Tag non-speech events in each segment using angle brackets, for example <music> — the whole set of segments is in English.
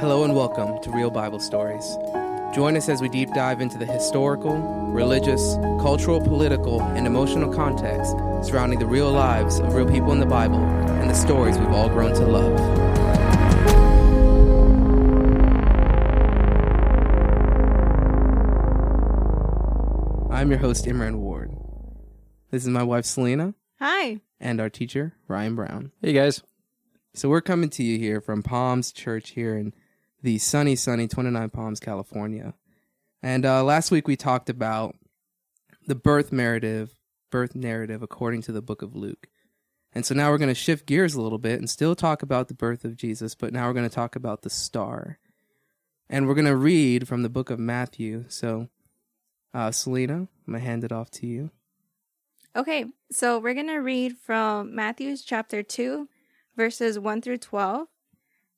Hello and welcome to Real Bible Stories. Join us as we deep dive into the historical, religious, cultural, political, and emotional context surrounding the real lives of real people in the Bible and the stories we've all grown to love. I'm your host, Imran Ward. This is my wife, Selena, Hi. and our teacher, Ryan Brown. Hey guys. So we're coming to you here from Palms Church here in the sunny, sunny 29 Palms, California. And uh, last week we talked about the birth narrative, birth narrative according to the book of Luke. And so now we're going to shift gears a little bit and still talk about the birth of Jesus, but now we're going to talk about the star. And we're going to read from the book of Matthew. So, uh, Selena, I'm going to hand it off to you. Okay, so we're going to read from Matthew's chapter 2, verses 1 through 12.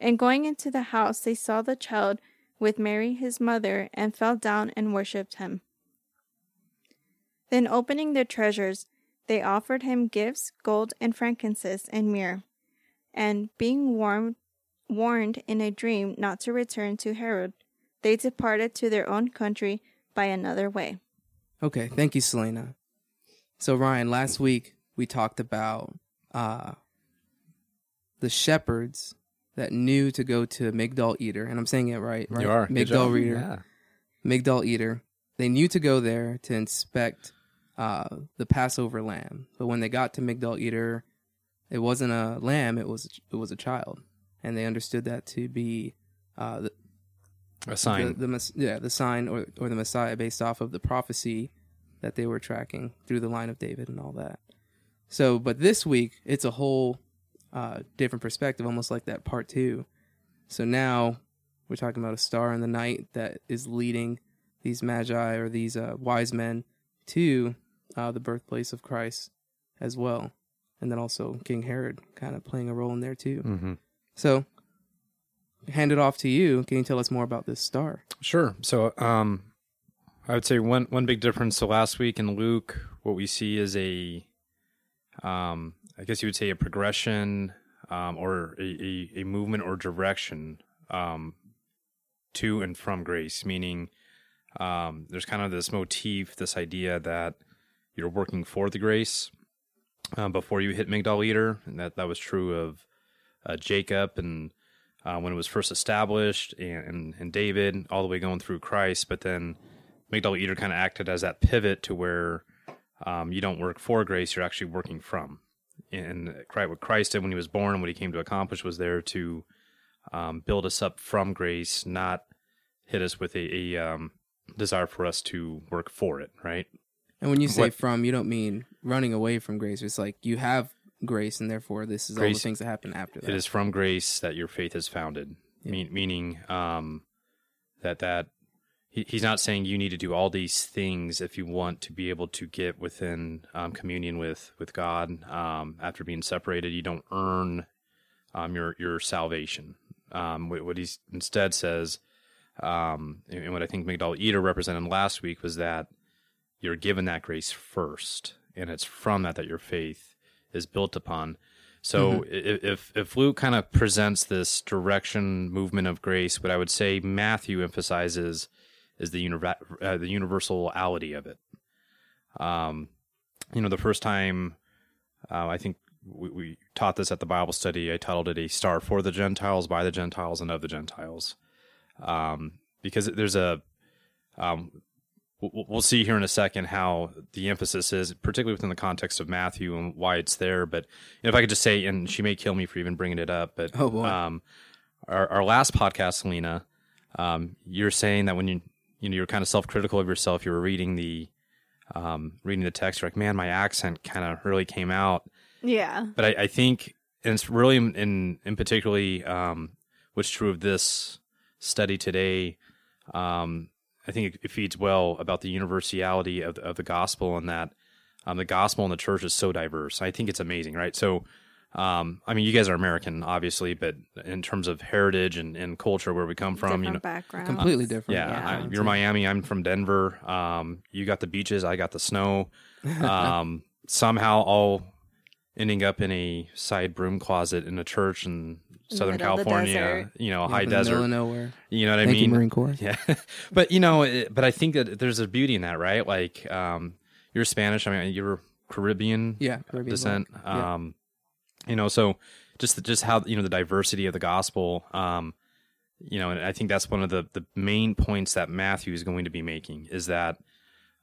And going into the house, they saw the child with Mary his mother, and fell down and worshipped him. Then, opening their treasures, they offered him gifts, gold and frankincense and myrrh. And being warned, warned in a dream not to return to Herod, they departed to their own country by another way. Okay, thank you, Selena. So, Ryan, last week we talked about uh, the shepherds that knew to go to Migdal Eder, and I'm saying it right, right? You are. Migdal. Reader, Yeah. Migdal Eder. They knew to go there to inspect uh, the Passover lamb, but when they got to Migdal Eder, it wasn't a lamb; it was it was a child, and they understood that to be uh, the, A sign. the, the yeah the sign or or the Messiah based off of the prophecy that they were tracking through the line of David and all that. So, but this week it's a whole uh, different perspective, almost like that part two. So now we're talking about a star in the night that is leading these magi or these uh, wise men to uh, the birthplace of Christ as well, and then also King Herod kind of playing a role in there too. mm-hmm. So, hand it off to you. Can you tell us more about this star? Sure. So, um, I would say one one big difference. So last week in Luke, what we see is a, um, I guess you would say a progression, um, or a, a, a movement or direction, um, to and from grace. Meaning, um, there's kind of this motif, this idea that you're working for the grace um, before you hit Migdal Eder, and that that was true of uh, Jacob and uh, when it was first established, and, and and David, all the way going through Christ. But then Migdal Eder kind of acted as that pivot to where um, you don't work for grace; you're actually working from. And Christ, what Christ did when he was born and what he came to accomplish was there to um, build us up from grace, not hit us with a, a um, desire for us to work for it. Right? And when you say What- from, you don't mean running away from grace. It's like you have grace, and therefore this is all the Grace- things that happen after that. It is from grace that your faith is founded. Yeah. Mean, meaning um, that that he's not saying you need to do all these things if you want to be able to get within um, communion with with God um, after being separated. You don't earn um, your your salvation. Um, what, what he instead says, um, and what I think Migdal Eder represented last week was that you're given that grace first, and it's from that that your faith is built upon. So i if if Luke kind of presents this direction movement of grace, what I would say Matthew emphasizes is the uh, the universality of it. Um, you know, the first time uh, I think we, we taught this at the Bible study, I titled it "A Star for the Gentiles, by the Gentiles, and of the Gentiles," um, because there's a um, we'll see here in a second how the emphasis is, particularly within the context of Matthew and why it's there. But if I could just say, and she may kill me for even bringing it up, but Oh, um, our, our last podcast, Lena, um, you're saying that when you you know you're kind of self critical of yourself, you were reading the um, reading the text, you're like, man, my accent kind of really came out. Yeah. But I, I think, and it's really in in, particularly um, what's true of this study today. Um, I think it, it feeds well about the universality of the, of the gospel and that um, the gospel and the church is so diverse. I think it's amazing, right? So, um, I mean, you guys are American, obviously, but in terms of heritage and, and culture, where we come from, Different you know, background. Completely different. yeah, Yeah. I, you're Miami. I'm from Denver. Um, you got the beaches. I got the snow. Um, <laughs> somehow all ending up in a side broom closet in a church in Southern middle California. You know, Yeah, high in the middle desert. of nowhere. You know what I Thank you, mean? Marine Corps. Yeah, <laughs> but you know, it, but I think that there's a beauty in that, right? Like, um, you're Spanish. I mean, you're Caribbean Yeah, Caribbean descent. black. Yeah. Um, you know, so just just how you know the diversity of the gospel. Um, you know, and I think that's one of the the main points that Matthew is going to be making is that,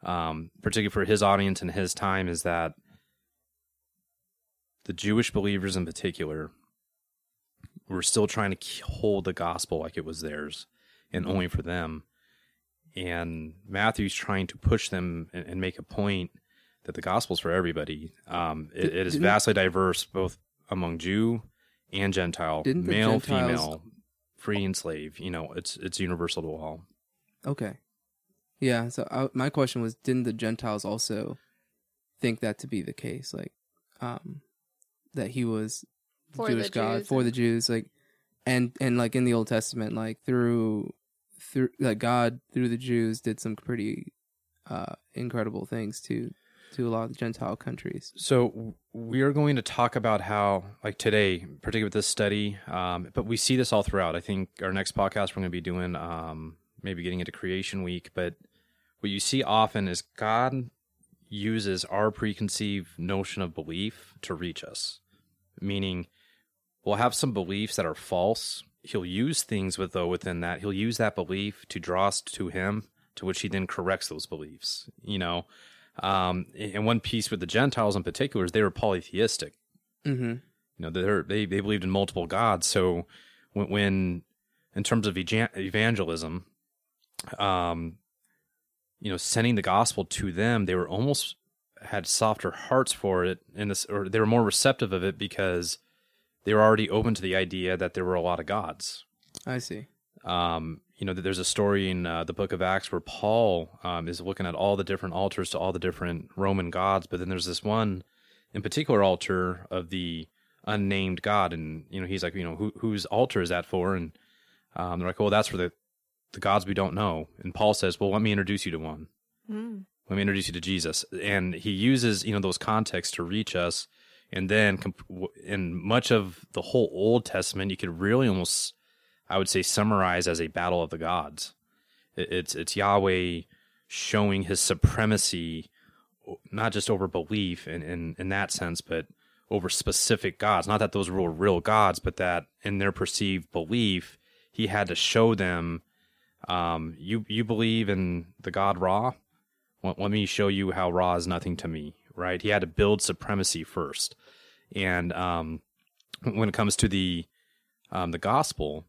um, particularly for his audience and his time, is that the Jewish believers in particular were still trying to hold the gospel like it was theirs and only for them. And Matthew's trying to push them and, and make a point that the gospel's for everybody. Um, it, it is vastly diverse, both among Jew and Gentile, Didn't the male, Gentiles- female, free and slave. You know, it's it's universal to all. Okay. Yeah. So I, my question was, didn't the Gentiles also think that to be the case? Like, um, that he was the For the Jewish God Jews for and- the Jews, like, and and like in the Old Testament, like through through like God through the Jews did some pretty uh incredible things to to a lot of Gentile countries. So we are going to talk about how, like today, particularly with this study, um, but we see this all throughout. I think our next podcast we're going to be doing um, maybe getting into Creation Week, but what you see often is God uses our preconceived notion of belief to reach us, meaning we'll have some beliefs that are false. He'll use things with though within that. He'll use that belief to draw us to him, to which he then corrects those beliefs. You know, um, and one piece with the Gentiles in particular is they were polytheistic. Mm-hmm. You know, they they believed in multiple gods. So when, when in terms of evangelism, um, you know, sending the gospel to them, they were almost had softer hearts for it, in this, or they were more receptive of it because they were already open to the idea that there were a lot of gods. I see. Um, you know, that there's a story in uh, the book of Acts where Paul um, is looking at all the different altars to all the different Roman gods, but then there's this one in particular altar of the unnamed God, and you know, he's like, you know, who, whose altar is that for? And um, they're like, well, that's for the the gods we don't know. And Paul says, well, let me introduce you to one. Mm. Let me introduce you to Jesus. And he uses, you know, those contexts to reach us. And then comp- in much of the whole Old Testament, you could really almost, I would say, summarize as a battle of the gods. It's, it's Yahweh showing his supremacy, not just over belief in, in, in that sense, but over specific gods. Not that those were real gods, but that in their perceived belief, he had to show them um, you you believe in the god Ra. Let, let me show you how Ra is nothing to me. Right? He had to build supremacy first, and um, when it comes to the um, the gospel,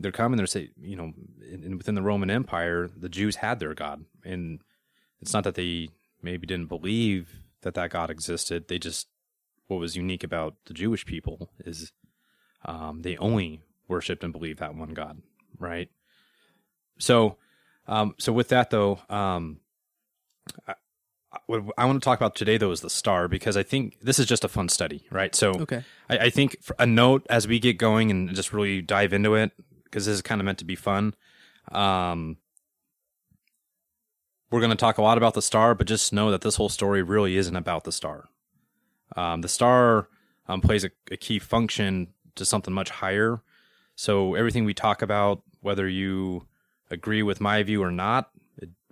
they're coming. They're say you know in, in- within the Roman Empire, the Jews had their god, and it's not that they maybe didn't believe that that God existed. They just what was unique about the Jewish people is um, they only worshipped and believed that one God, right? So, um, so with that though, um, I, what I want to talk about today though is the star because I think this is just a fun study, right? So, Okay. I, I think a note as we get going and just really dive into it because this is kind of meant to be fun. Um, we're going to talk a lot about the star, but just know that this whole story really isn't about the star. Um, the star um, plays a, a key function to something much higher. So everything we talk about, whether you agree with my view or not,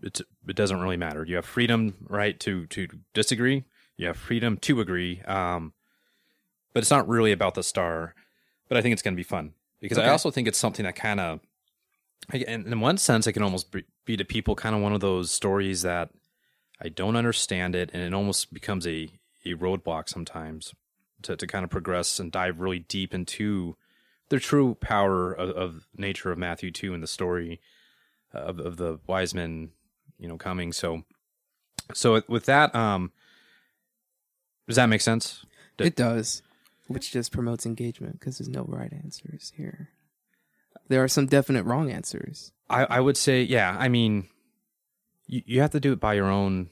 it, it, doesn't really matter. You have freedom, right, to to disagree. You have freedom to agree. Um, but it's not really about the star. But I think it's going to be fun because I also think it's something that kind of, in one sense, it can almost be, be to people kind of one of those stories that I don't understand it, and it almost becomes a a roadblock sometimes to to kind of progress and dive really deep into the true power of, of nature of Matthew two and the story of of the wise men, you know, coming. So, so with that, um, does that make sense? Did- It does, which just promotes engagement because there's no right answers here. There are some definite wrong answers. I, I would say, yeah. I mean, you, you have to do it by your own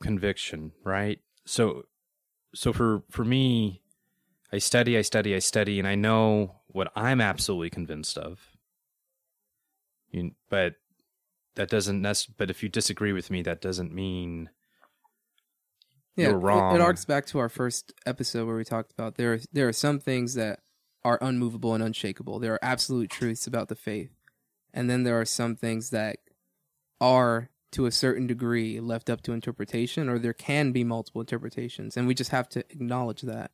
conviction, right? So, so for for me, I study, I study, I study, and I know what I'm absolutely convinced of. You, but that doesn't. Nec- but if you disagree with me, that doesn't mean Yeah, You're it- wrong. It, arcs back to our first episode where we talked about there. There are some things that are unmovable and unshakable. There are absolute truths about the faith, and then there are some things that are, to a certain degree, left up to interpretation, or there can be multiple interpretations, and we just have to acknowledge that.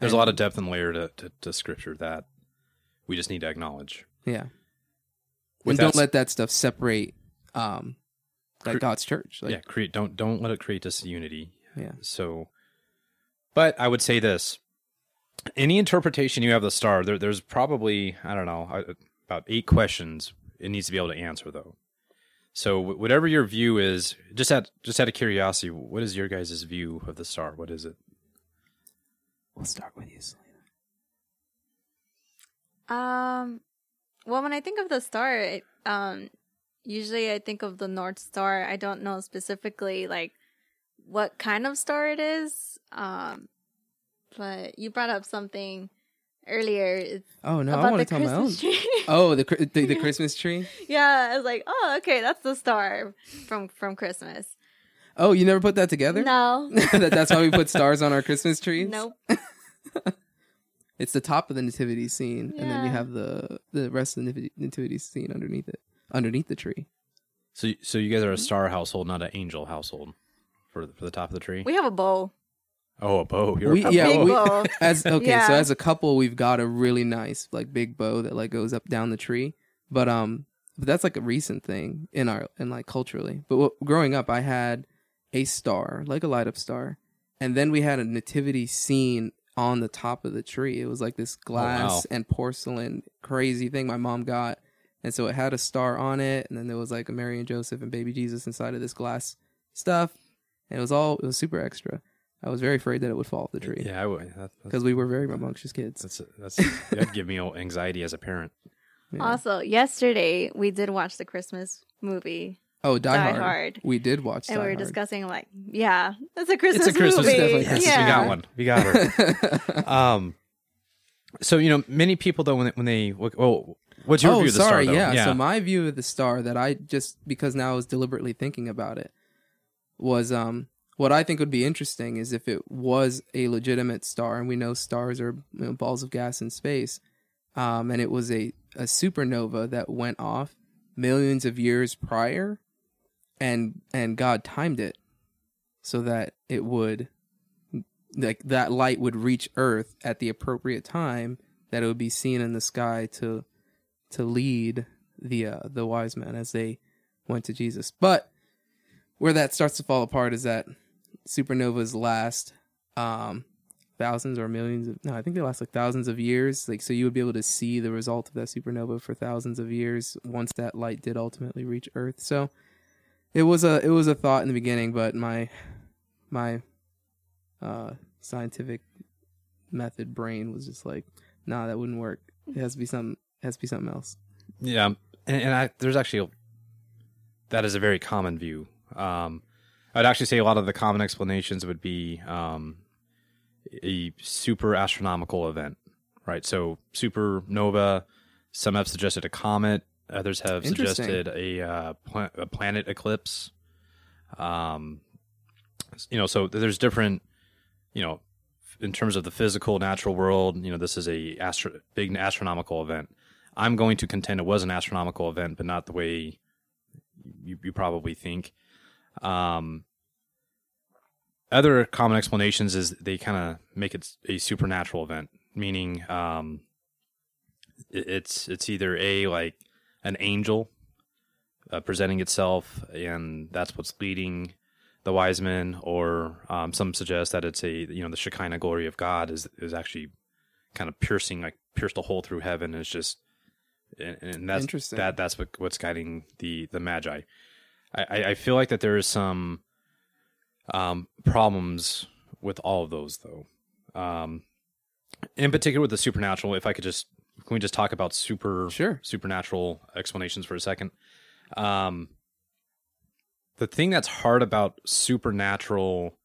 there's a lot of depth and layer to, to, to scripture that we just need to acknowledge. Yeah, With and don't let that stuff separate, um, like God's church. Like, yeah, create don't don't let it create disunity. Yeah. So, but I would say this: any interpretation you have of the star, there, there's probably I don't know about eight questions it needs to be able to answer though. So whatever your view is, just out just out of curiosity, what is your guys' view of the star? What is it? We'll start with you. Selena. Um, well, when I think of the star, it, um, usually I think of the North Star. I don't know specifically like what kind of star it is. Um, but you brought up something earlier it's Oh no, I about want the to tell my own. Christmas tree. <laughs> Oh, the, the the <laughs> Christmas tree. yeah, I was like, oh, okay, that's the star from from Christmas. Oh, you never put that together? No, <laughs> that, that's why we put stars on our Christmas trees. nope. It's the top of the nativity scene, and then you have the the rest of the nativity, nativity scene underneath it, underneath the tree. So y- so you guys are a star household, not an angel household for the, for the top of the tree. We have a bow. oh, a bow. You're We- a yeah, big bow. we- bow. <laughs> As okay, Yeah. so as a couple, we've got a really nice like big bow that like goes up down the tree. But um, but that's like a recent thing in our and like culturally. But what, growing up, I had a star, like a light up star, and then we had a nativity scene on the top of the tree. It was like this glass wow. and porcelain crazy thing my mom got. And so it had a star on it, and then there was like a Mary and Joseph and baby Jesus inside of this glass stuff. And it was all it was super extra. I was very afraid that it would fall off the tree Yeah, I would. Because we were very rambunctious kids. that's that's that'd give me anxiety as a parent. <laughs> Yeah. Also, yesterday we did watch the Christmas movie, Oh, Die, Die Hard. Hard. We did watch and Die we were Hard. discussing like, yeah, it's a Christmas, it's a Christmas movie. definitely Yes, yeah. we got one. We got her. <laughs> um, so you know, many people though when they, when they look, oh, what's your oh, view of the sorry. star? Though? yeah. So my view of the star that I just because now I was deliberately thinking about it was um what I think would be interesting is if it was a legitimate star, and we know stars are you know, balls of gas in space, um, and it was a a supernova that went off millions of years prior, and and God timed it so that it would like that light would reach Earth at the appropriate time that it would be seen in the sky to to lead the uh, the wise men as they went to Jesus. But where that starts to fall apart is that supernovas last um thousands or millions of no, I think they last like thousands of years. Like so you would be able to see the result of that supernova for thousands of years once that light did ultimately reach Earth. So it was a it was a thought in the beginning, but my my uh scientific method brain was just like, nah, that wouldn't work. It has to be something has to be something else. Yeah, and, and I, there's actually a, that is a very common view. Um, I'd actually say a lot of the common explanations would be um, a super astronomical event, right? So supernova. Some have suggested a comet. Others have suggested a, uh, pla- a planet eclipse. Um, you know, so there's different, you know, in terms of the physical natural world. You know, this is a astro- big astronomical event. I'm going to contend it was an astronomical event, but not the way you, you probably think. Um, other common explanations is they kind of make it a supernatural event, meaning um, it's it's either a like an angel uh, presenting itself, and that's what's leading the wise men, or um, some suggest that it's a you know the Shekinah glory of God is is actually kind of piercing like pierced a hole through heaven. And it's just and, and that's that that's what what's guiding the the magi. I, I feel like that there is some um, problems with all of those though. Um, in particular with the supernatural, if I could just can we just talk about super Sure. supernatural explanations for a second? Um, the thing that's hard about supernatural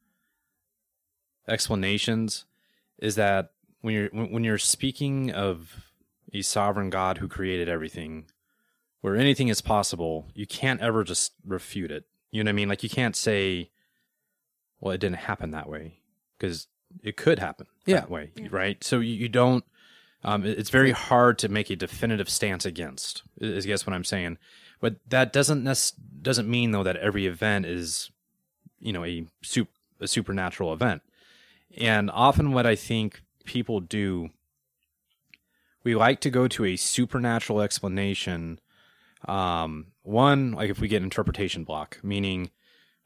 explanations is that when you're when when you're speaking of a sovereign God who created everything, where anything is possible, you can't ever just refute it. You know what I mean? Like you can't say, "Well, it didn't happen that way," because it could happen Yeah. that way, right? So you, you don't. Um, it- it's very hard to make a definitive stance against. Is I guess what I'm saying, but that doesn't nec- doesn't mean though that every event is, you know, a sup- a supernatural event. And often, what I think people do, we like to go to a supernatural explanation. Um, one, like if we get an interpretation block, meaning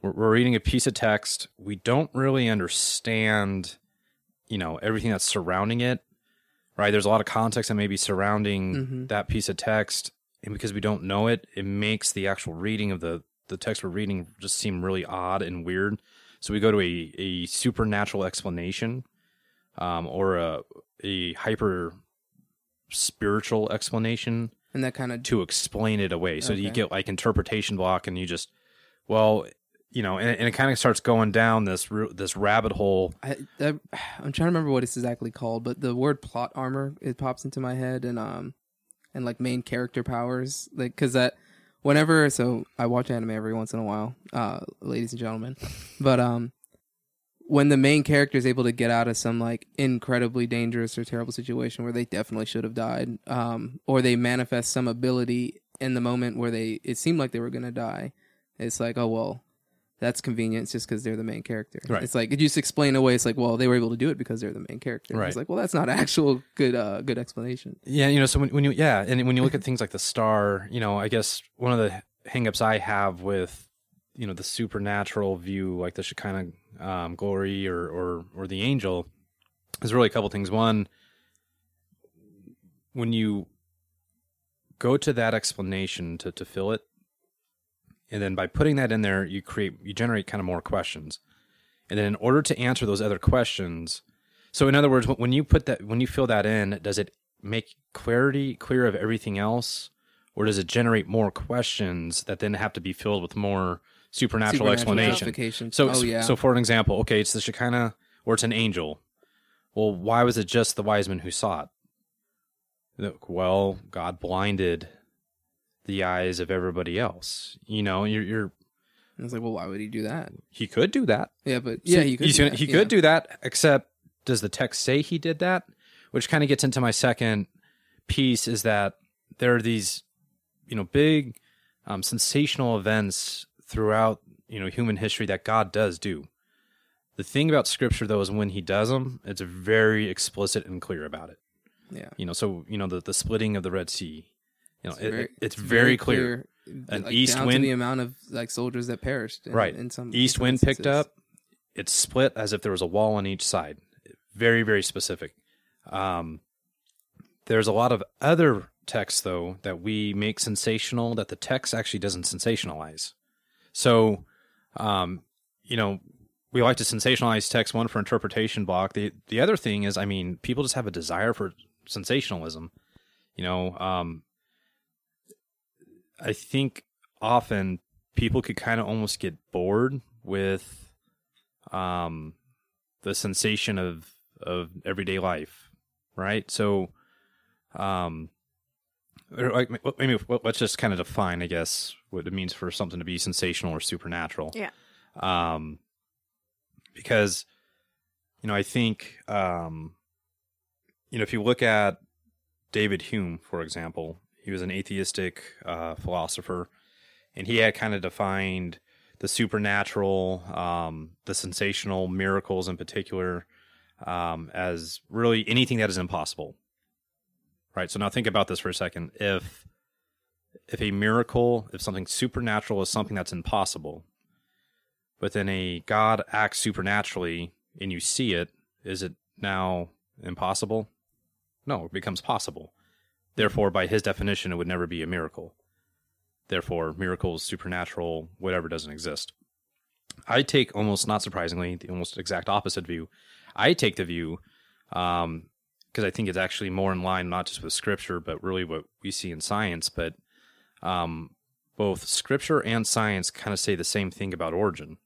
we're, we're reading a piece of text, we don't really understand, you know, everything that's surrounding it. Right? There's a lot of context that may be surrounding Mhm. that piece of text, and because we don't know it, it makes the actual reading of the the text we're reading just seem really odd and weird. So we go to a, a supernatural explanation, um, or a a hyper spiritual explanation And that kind of to explain it away. So you get like interpretation block, and you just, well, you know, and, and it kind of starts going down this this rabbit hole. I, I'm trying to remember what it's exactly called, but the word plot armor it pops into my head, and um, and like main character powers, like because that whenever so I watch anime every once in a while, uh, ladies and gentlemen, but um, when the main character is able to get out of some like incredibly dangerous or terrible situation where they definitely should have died, um, or they manifest some ability in the moment where they it seemed like they were gonna die, it's like oh well that's convenient just because they're the main character. Right. It's like you just explain away. It's like, well, they were able to do it because they're the main character. Right. It's like, well, that's not <laughs> actual good, uh, good explanation. Yeah, you know, so when, when you yeah, and when you look at things like the star, you know, I guess one of the hangups I have with you know the supernatural view, like the Shekinah um, glory or or or the angel, is really a couple things. One, when you go to that explanation to to fill it, and then by putting that in there, you create you generate kind of more questions, and then in order to answer those other questions. So in other words, when- when you put that, when you fill that in, does it make clarity clear of everything else, or does it generate more questions that then have to be filled with more supernatural, Supernatural explanation? So, oh yeah, so for an example, okay, it's the Shekinah or it's an angel. Well, why was it just the wise men who saw it? Look, Well, God blinded the eyes of everybody else. You know, you're, you're I was like, well, why would he do that? he could do that. Yeah, but yeah, he could. gonna- that, he yeah. could do that, except does the text say he did that? Which kind of gets into my second piece is that there are these, you know, big um, sensational events throughout, you know, human history that God does do. The thing about scripture though is when he does them, it's very explicit and clear about it. Yeah, You know, so, you know, the, the splitting of the Red Sea, you know, it's it- very, it- it's, very, clear. An like, east wind- to the amount of like soldiers that perished. In, Right. In some East in wind picked up. It's split as if there was a wall on each side. Very, very specific. Um, there's a lot of other texts though that we make sensational that the text actually doesn't sensationalize. So, um, you know, we like to sensationalize text one for interpretation block. The the other thing is, I mean, people just have a desire for sensationalism. You know, um, I think often people could kind of almost get bored with um, the sensation of of everyday life, right? So, um, like maybe let's just kind of define, I guess, what it means for something to be sensational or supernatural. Yeah. Um, because, you know, I think, um, you know, if you look at David Hume, for example, he was an atheistic uh, philosopher, and he had kind of defined the supernatural, um, the sensational, miracles in particular, um, as really anything that is impossible. Right. So now think about this for a second. If if a miracle, if something supernatural is something that's impossible, but then a God acts supernaturally and you see it, is it now impossible? No, it becomes possible. Therefore, by his definition, it would never be a miracle. Therefore, miracles, supernatural, whatever doesn't exist. I take almost not surprisingly the almost exact opposite view. I take the view um, because I think it's actually more in line not just with scripture, but really what we see in science. But um, both scripture and science kind of say the same thing about origin.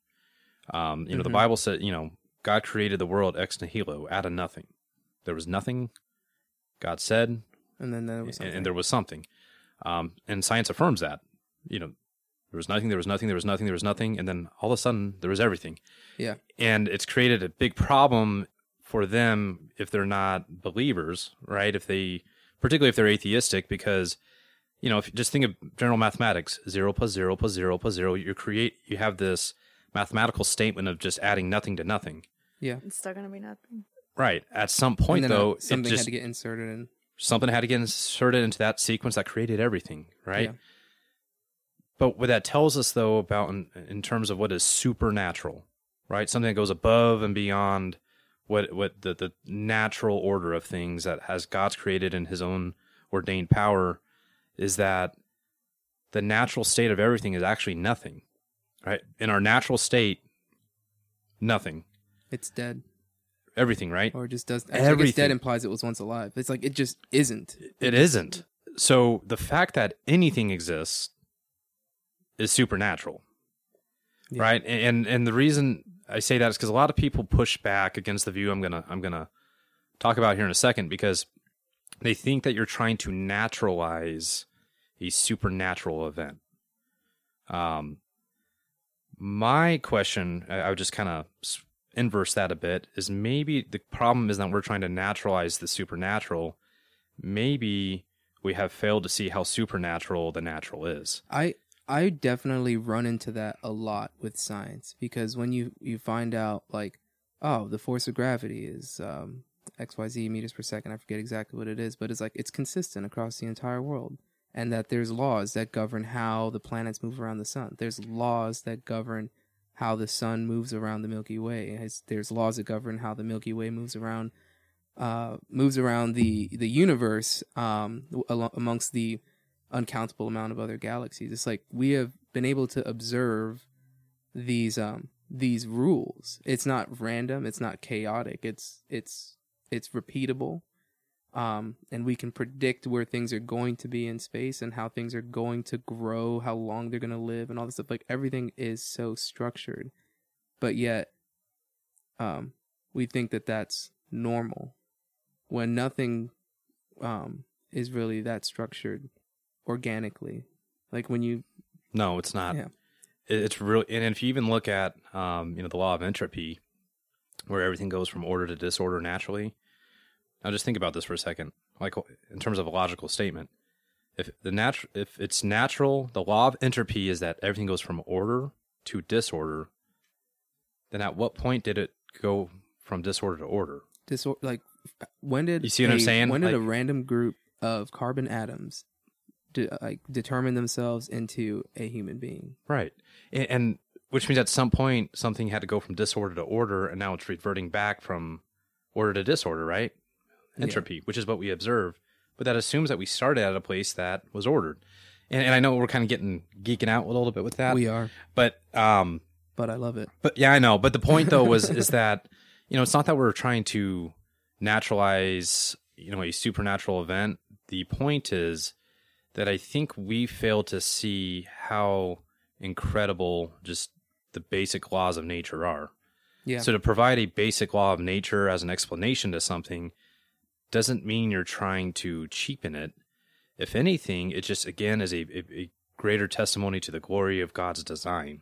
Um, you know, the Bible said, you know, God created the world ex nihilo, out of nothing. There was nothing. God said, And then there was and, something. and there was something. Um, and science affirms that. You know, there was nothing, there was nothing, there was nothing, there was nothing, and then all of a sudden there was everything. yeah. And it's created a big problem for them if they're not believers, right? If they, particularly if they're atheistic, because you know, if you just think of general mathematics, zero plus zero plus zero plus zero, you create, you have this mathematical statement of just adding nothing to nothing. Yeah. It's still gonna be nothing. Right. At some point, uh, though, it something just had to get inserted in. something had to get inserted into that sequence that created everything, right? Yeah. But what that tells us, though, about in, in terms of what is supernatural, right? Something that goes above and beyond what what the, the natural order of things that has God's created in His own ordained power, is that the natural state of everything is actually nothing, right? In our natural state, nothing, It's dead. everything, right? Or it just does. I Everything. dead implies it was once alive. It's like it just isn't. It isn't. So the fact that anything exists is supernatural. Yeah. Right? And and the reason I say that is cuz a lot of people push back against the view I'm to I'm to talk about here in a second because they think that you're trying to naturalize a supernatural event. Um my question I I would just kind of inverse that a bit is maybe the problem is that we're trying to naturalize the supernatural maybe we have failed to see how supernatural the natural is. I I definitely run into that a lot with science because when you you find out like oh the force of gravity is um, x y z meters per second I forget exactly what it is but it's like it's consistent across the entire world and that there's laws that govern how the planets move around the sun. There's laws that govern how the sun moves around the Milky Way. It's- There's laws that govern how the Milky Way moves around uh, moves around the the universe um, amongst the uncountable amount of other galaxies. It's like we have been able to observe these um these rules. It's not random, it's not chaotic. It's it's it's repeatable. Um and we can predict where things are going to be in space and how things are going to grow, how long they're going to live and all this stuff. Like everything is so structured. But yet um we think that that's normal when nothing um is really that structured organically. Like when you No, it's not. Yeah. It's really, and if you even look at, um, you know, the law of entropy, where everything goes from order to disorder naturally. Now, just think about this for a second, like in terms of a logical statement. If the natural, if it's natural, the law of entropy is that everything goes from order to disorder. Then, at what point did it go from disorder to order? disor- like when did You see what I'm saying? When did a random group of carbon atoms de- like determine themselves into a human being? Right. And, and which means at some point something had to go from disorder to order, and now it's reverting back from order to disorder, right? Yeah. Entropy, which is what we observe. But that assumes that we started at a place that was ordered. And, and I know we're kind of getting geeking out a little bit with that. we are, But um, but I love it. but yeah, I know. But the point though was <laughs> is that you know it's not that we're trying to naturalize you know a supernatural event. The point is that I think we fail to see how incredible just the basic laws of nature are. Yeah. So to provide a basic law of nature as an explanation to something doesn't mean you're trying to cheapen it. If anything, it just again is a, a, a greater testimony to the glory of God's design.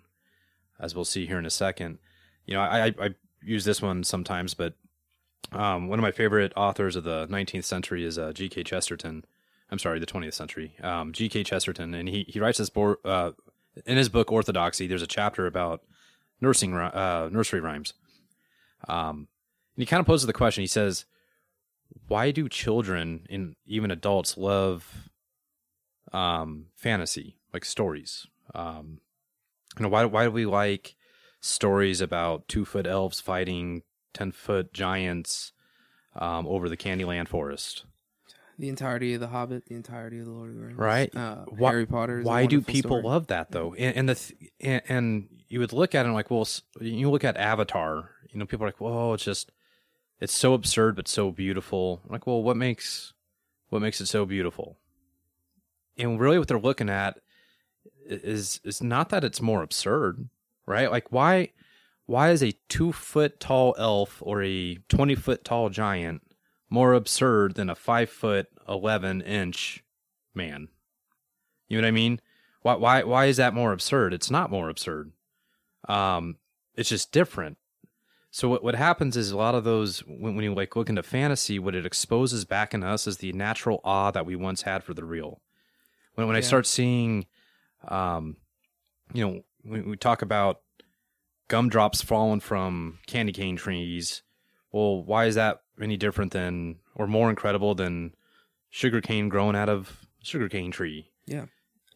as we'll see here in a second. You know, I, I, I use this one sometimes, but um, one of my favorite authors of the 19th century is uh, G.K. Chesterton. I'm sorry, the 20th century. Um, G.K. Chesterton, and he he writes this uh, in his book Orthodoxy. There's a chapter about nursing uh, nursery rhymes. Um, and he kind of poses the question. He says, "Why do children and even adults love um, fantasy, like stories? Um, you know, why why do we like stories about two foot elves fighting ten foot giants um, over the Candyland forest? The entirety of the Hobbit, the entirety of the Lord of the Rings, Right. Uh, Why- Harry Potter. Why do people story. love that though? And, and the th- and, and you would look at it and like, well, you look at Avatar. You know, people are like, "Whoa, it's just, it's so absurd but so beautiful." I'm like, well, what makes, what makes it so beautiful? And really, what they're looking at is is not that it's more absurd, right? Like, why, why is a two foot tall elf or a twenty foot tall giant more absurd than a five foot eleven inch man? You know what I mean? Why why why is that more absurd? It's not more absurd. Um, it's just different. So what what happens is a lot of those when, when you like look into fantasy, what it exposes back in us is the natural awe that we once had for the real. When when I start seeing, um, you know, when we talk about gumdrops falling from candy cane trees, well, why is that any different than or more incredible than sugarcane growing out of sugarcane tree? Yeah.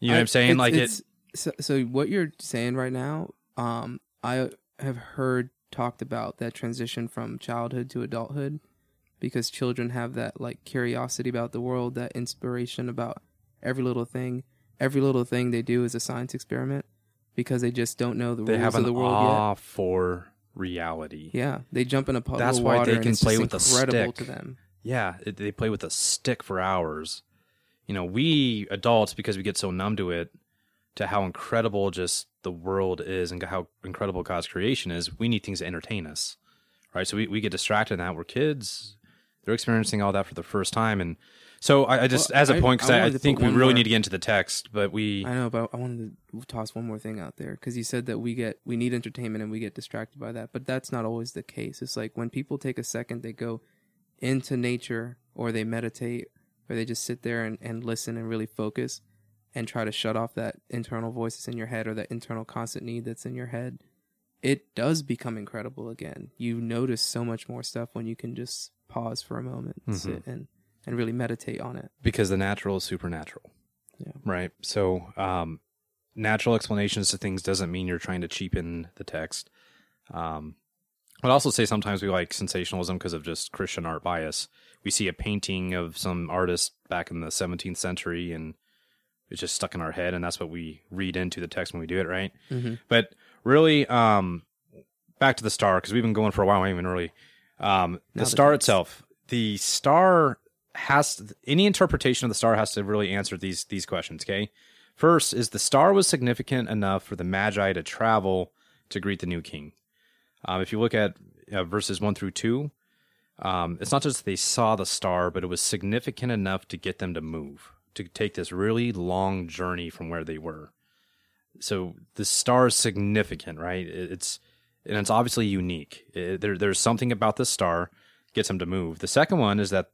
You know what I- I'm saying? it's- like it. it's- So, so what you're saying right now, um, I have heard talked about that transition from childhood to adulthood, because children have that like curiosity about the world, that inspiration about every little thing. Every little thing they do is a science experiment, because they just don't know the They rules have of the world awe for reality. Yeah, they jump in a puddle That's of why water they can play with a incredible stick. to them. Yeah, it, they play with a stick for hours. You know, we adults because we get so numb to it, to how incredible just the world is and how incredible God's creation is. We need things to entertain us, right? So we, we get distracted in that. We're kids; they're experiencing all that for the first time, and so I, I just Well, as a I- point because I I, think we really more- need to get into the text, but we I know, but I wanted to toss one more thing out there because you said that we get we need entertainment and we get distracted by that, but that's not always the case. It's like when people take a second, they go into nature or they meditate or they just sit there and, and listen and really focus and try to shut off that internal voices in your head or that internal constant need that's in your head. It does become incredible again. You notice so much more stuff when you can just pause for a moment, and Mhm. sit and and really meditate on it. because the natural is supernatural. Yeah. Right. So, um, natural explanations to things doesn't mean you're trying to cheapen the text. Um, I'd also say sometimes we like sensationalism because of just Christian art bias. We see a painting of some artist back in the 17th century and it's just stuck in our head, and that's what we read into the text when we do it, right? Mm-hmm. But really, um, back to the star because we've been going for a while, even early. Um, the the star text. itself, the star has any interpretation of the star has to really answer these these questions. Okay, first is the star was significant enough for the Magi to travel to greet the new king. Um, if you look at uh, verses one through two, um, it's not just they saw the star, but it was significant enough to get them to move, to take this really long journey from where they were. So the star is significant, right? It's and it's obviously unique. It- there, there's something about this star gets them to move. The second one is that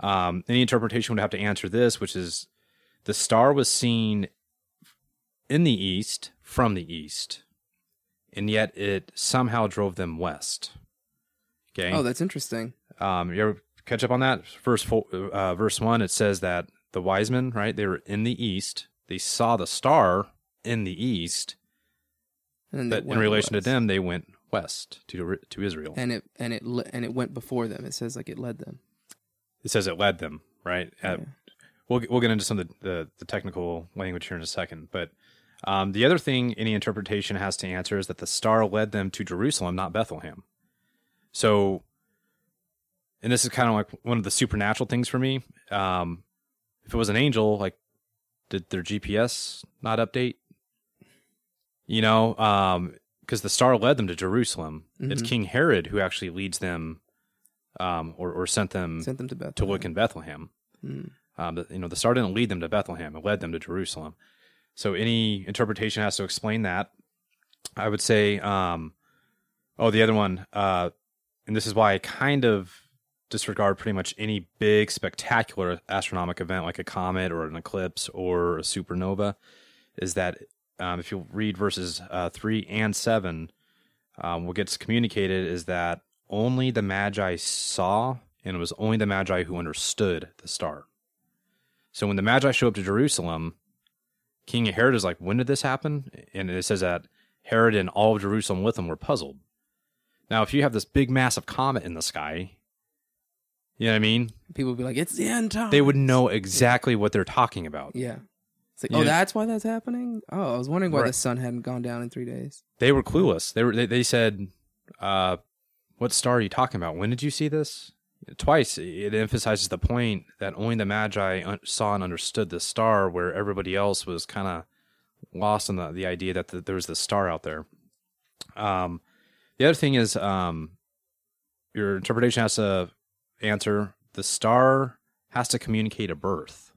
um, any interpretation would have to answer this, which is the star was seen in the east from the east, and yet it somehow drove them west. Okay. Oh, that's interesting. Um, you ever catch up on that? Verse four, uh, verse one, it says that the wise men, right? They were in the east. They saw the star in the east, but in relation west. to them, they went west to to Israel. and it and it and it went before them. It says like it led them. It says it led them, right? Uh, we'll we'll get into some of the, the, the technical language here in a second, but um, the other thing any interpretation has to answer is that the star led them to Jerusalem, not Bethlehem. So, and this is kind of like one of the supernatural things for me. Um, if it was an angel, like, did their GPS not update? You know, um, because the star led them to Jerusalem. It's Mhm. King Herod who actually leads them, um, or or sent them Sent them to Bethlehem. to look in Bethlehem. Mm. Um, you know, the star didn't lead them to Bethlehem; it led them to Jerusalem. So any interpretation has to explain that. I would say, um, oh, the other one, uh, and this is why I kind of disregard pretty much any big spectacular astronomical event like a comet or an eclipse or a supernova, is that um, if you read verses uh, three and seven, um, what gets communicated is that only the Magi saw, and it was only the Magi who understood the star. So when the Magi show up to Jerusalem, King Herod is like, "When did this happen?" And it says that Herod and all of Jerusalem with him were puzzled. Now, if you have this big, massive comet in the sky, you know what I mean? People would be like, "It's the end time." They would know exactly what they're talking about. Yeah. It's like, oh, know- that's why that's happening. Oh, I was wondering why Right. the sun hadn't gone down in three days. They were clueless. They were. They, they said, uh, "What star are you talking about? When did you see this?" Twice. It emphasizes the point that only the Magi un- saw and understood the star, where everybody else was kind of lost in the the idea that the, there was this star out there. Um, the other thing is, um, your interpretation has to answer the star has to communicate a birth.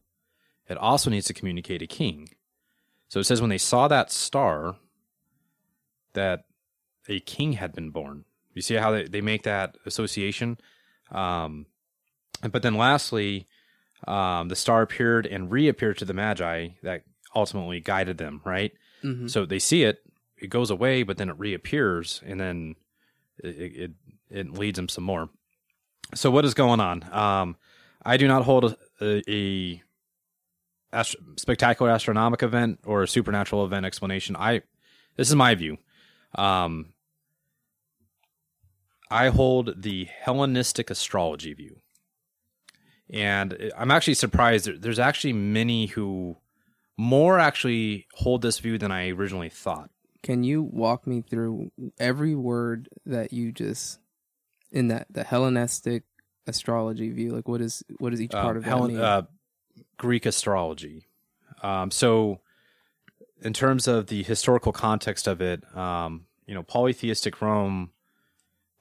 It also needs to communicate a king. So it says when they saw that star, that a king had been born. You see how they, they make that association? Um, but then lastly, um, the star appeared and reappeared to the Magi that ultimately guided them, right? hmm So they see it, it goes away, but then it reappears, and then it it, it leads them some more. So what is going on? Um, I do not hold a, a, a spectacular astronomic event or a supernatural event explanation. I this is my view. Um, I hold the Hellenistic astrology view, and I'm actually surprised. There's actually many who more actually hold this view than I originally thought. Can you walk me through every word that you just in that the Hellenistic astrology view? Like, what is what is each part Um, of that Hellen- mean? uh, Greek astrology. Um, so, in terms of the historical context of it, um, you know, polytheistic Rome,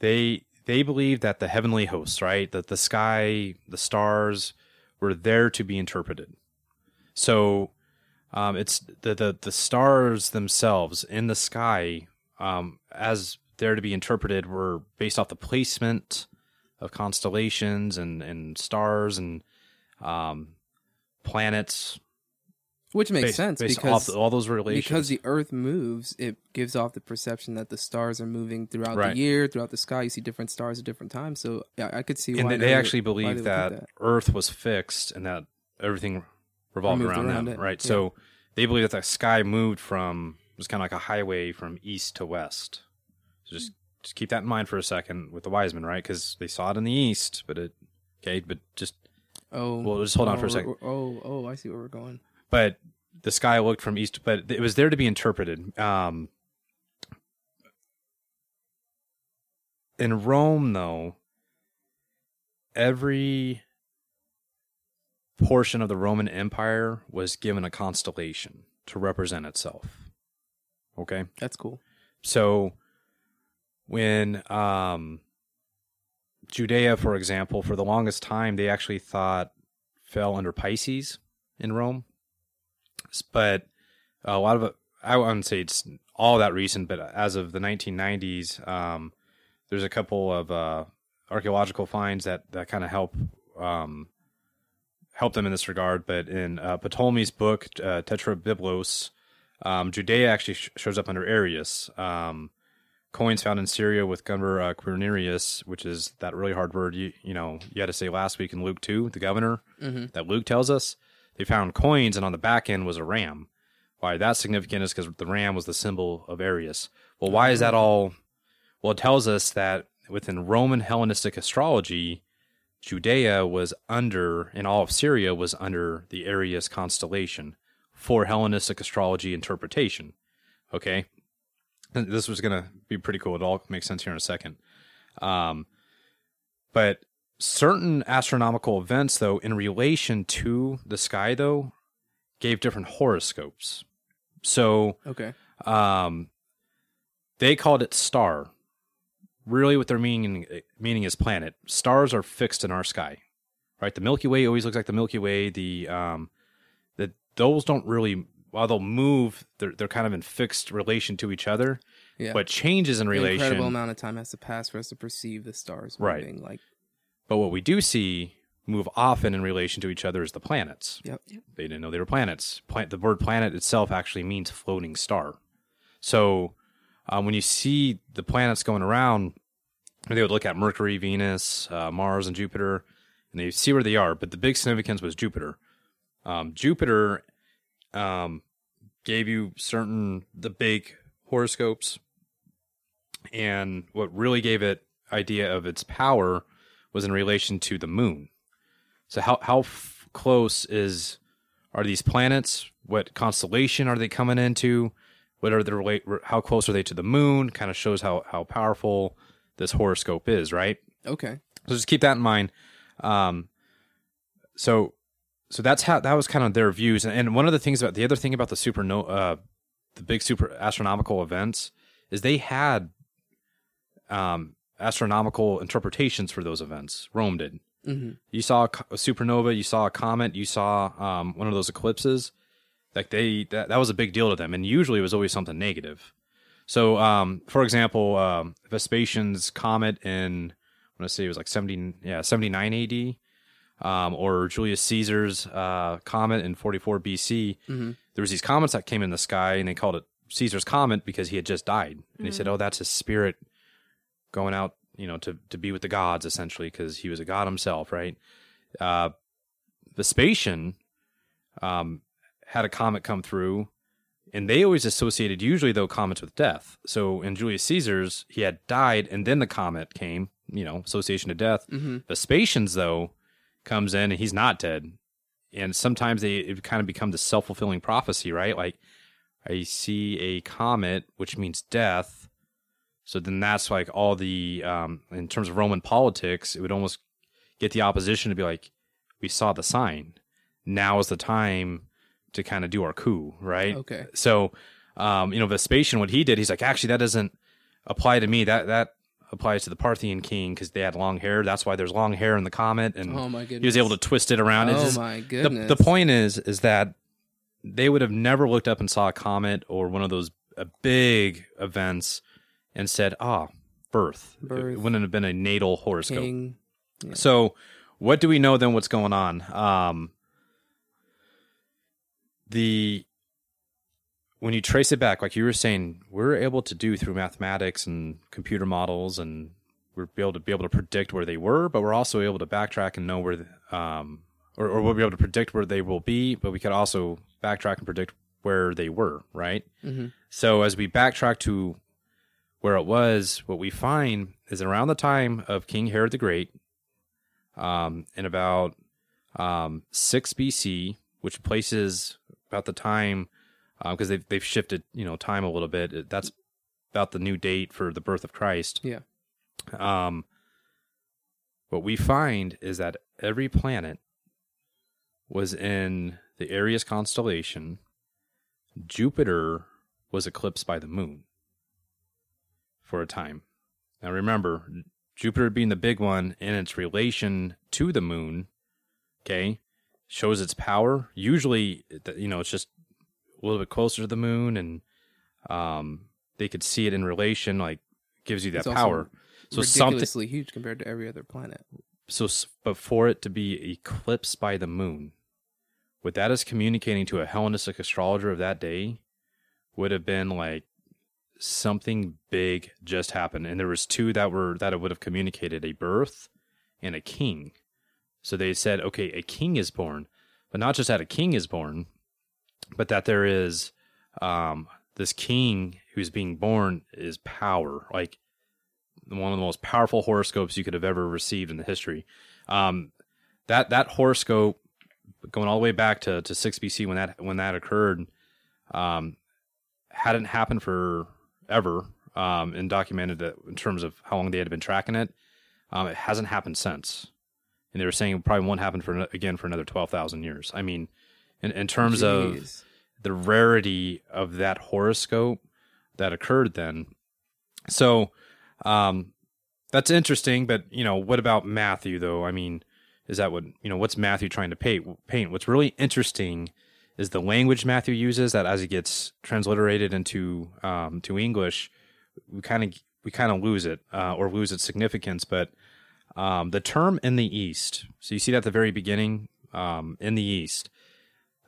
they they believed that the heavenly hosts, right, that the sky, the stars, were there to be interpreted. So, um, it's the, the the stars themselves in the sky, um, as they're to be interpreted, were based off the placement of constellations and and stars and um, planets. Which makes based, sense based because all those relations. because the Earth moves, it gives off the perception that the stars are moving throughout Right. the year, throughout the sky. You see different stars at different times. So yeah, I could see and why they, they would- actually why believe they would that, Earth was fixed and that everything revolved around, around them, it, right? yeah. So they believe that the sky moved from it was kind of like a highway from east to west. So just just keep that in mind for a second with the wise men, right? Because they saw it in the east, but it okay, but just Oh, Well, just hold on oh, for a oh, second. Oh, oh, I see where we're going. But the sky looked from east, but it was there to be interpreted. Um, in Rome, though, every portion of the Roman Empire was given a constellation to represent itself. Okay, That's cool. so when um, Judea, for example, for the longest time, they actually thought fell under Pisces in Rome. But a lot of it, I wouldn't say it's all that recent, but as of the 1990s, um, there's a couple of uh, archaeological finds that, that kind of help um, help them in this regard. But in uh, Ptolemy's book, uh, Tetrabiblos, um, Judea actually sh- shows up under Aries. Um, coins found in Syria with governor uh, Quirinius, which is that really hard word you you know you had to say last week in Luke two, the governor hmm that Luke tells us. They found coins, and on the back end was a ram. Why that's significant is because the ram was the symbol of Aries. Well, why is that all? Well, it tells us that within Roman Hellenistic astrology, Judea was under, and all of Syria was under the Aries constellation for Hellenistic astrology interpretation. Okay, this was going to be pretty cool. It all makes sense here in a second. Um, but certain astronomical events, though, in relation to the sky, though, gave different horoscopes. So, Okay. um, they called it star. Really, what they're meaning meaning is planet. Stars are fixed in our sky, right? The Milky Way always looks like the Milky Way. The um, that those don't really while they'll move, they're they're kind of in fixed relation to each other. Yeah. What changes in An relation? incredible amount of time has to pass for us to perceive the stars Right. moving. Like, But what we do see move often in relation to each other is the planets. yep. They didn't know they were planets. Plant, the word planet itself actually means floating star. So um, when you see the planets going around, they would look at Mercury, Venus, uh, Mars, and Jupiter, and they see where they are. But the big significance was Jupiter. Um, Jupiter um, gave you certain the big horoscopes, and what really gave it idea of its power was in relation to the moon. So how how f- close is are these planets? What constellation are they coming into? What are the relate? How close are they to the moon? Kind of shows how how powerful this horoscope is, right? Okay. So just keep that in mind. Um, so so that's how that was kind of their views. And, and one of the things about the other thing about the supernova, uh, the big super astronomical events, is they had um, astronomical interpretations for those events. Rome did. hmm You saw a supernova, you saw a comet, you saw um, one of those eclipses. Like they that, that was a big deal to them, and usually it was always something negative. So, um, for example, um, Vespasian's comet in I want to say it was like seventy yeah seventy nine A.D. Um, or Julius Caesar's uh, comet in forty four B.C. hmm There was these comets that came in the sky, and they called it Caesar's comet because he had just died, and they said, "Oh, that's his spirit going out, you know, to to be with the gods, essentially, because he was a god himself, right?" Uh, Vespasian um, had a comet come through, and they always associated, usually though, comets with death. So in Julius Caesar's, he had died, and then the comet came, you know, association to death. hmm Vespasian's though comes in and he's not dead, and sometimes they it kind of become the self fulfilling prophecy, right? Like I see a comet, which means death. So then that's like all the um, in terms of Roman politics, it would almost get the opposition to be like, we saw the sign. Now is the time to kind of do our coup, right? Okay. So, um, you know, Vespasian, what he did, he's like, actually, that doesn't apply to me. That that applies to the Parthian king because they had long hair. That's why there's long hair in the comet, and Oh my goodness. he was able to twist it around. It's Oh just- my the, goodness. the point is, is that they would have never looked up and saw a comet or one of those uh, big events and said, "Ah, birth." Birth. It wouldn't have been a natal horoscope. Yeah. So, what do we know then? What's going on? Um, the when you trace it back, like you were saying, we're able to do through mathematics and computer models, and we're able to be able to predict where they were, but we're also able to backtrack and know where, the, um, or, or we'll be able to predict where they will be, but we could also backtrack and predict where they were, right? Mhm. So as we backtrack to where it was, what we find is around the time of King Herod the Great, um, in about um, 6 BC, which places about the time because they've they've shifted you know time a little bit. That's about the new date for the birth of Christ. Yeah. Um, what we find is that every planet was in the Aries constellation. Jupiter was eclipsed by the moon for a time. Now remember, Jupiter being the big one in its relation to the moon, okay, shows its power. Usually, you know, it's just a little bit closer to the moon, and um, they could see it in relation, like gives you that It's power. So something, ridiculously huge compared to every other planet. so but for it to be eclipsed by the moon, what that is communicating to a Hellenistic astrologer of that day would have been like something big just happened, and there was two that were that it would have communicated a birth and a king. So they said, okay, a king is born, but not just that a king is born, but that there is um, this king who's being born is power, like one of the most powerful horoscopes you could have ever received in the history. Um, that that horoscope, going all the way back to, to six BC when that when that occurred, um, hadn't happened for ever, um, and documented that in terms of how long they had been tracking it. Um, it hasn't happened since, and they were saying it probably won't happen for again for another twelve thousand years. I mean, in in terms of the rarity of that horoscope that occurred then. So, um, that's interesting, but you know, what about Matthew though? I mean, is that what you know? What's Matthew trying to paint? Paint. What's really interesting is the language Matthew uses. That as it gets transliterated into um, to English, we kind of we kind of lose it uh, or lose its significance. But um, the term "in the East," so you see that at the very beginning, um, "in the East."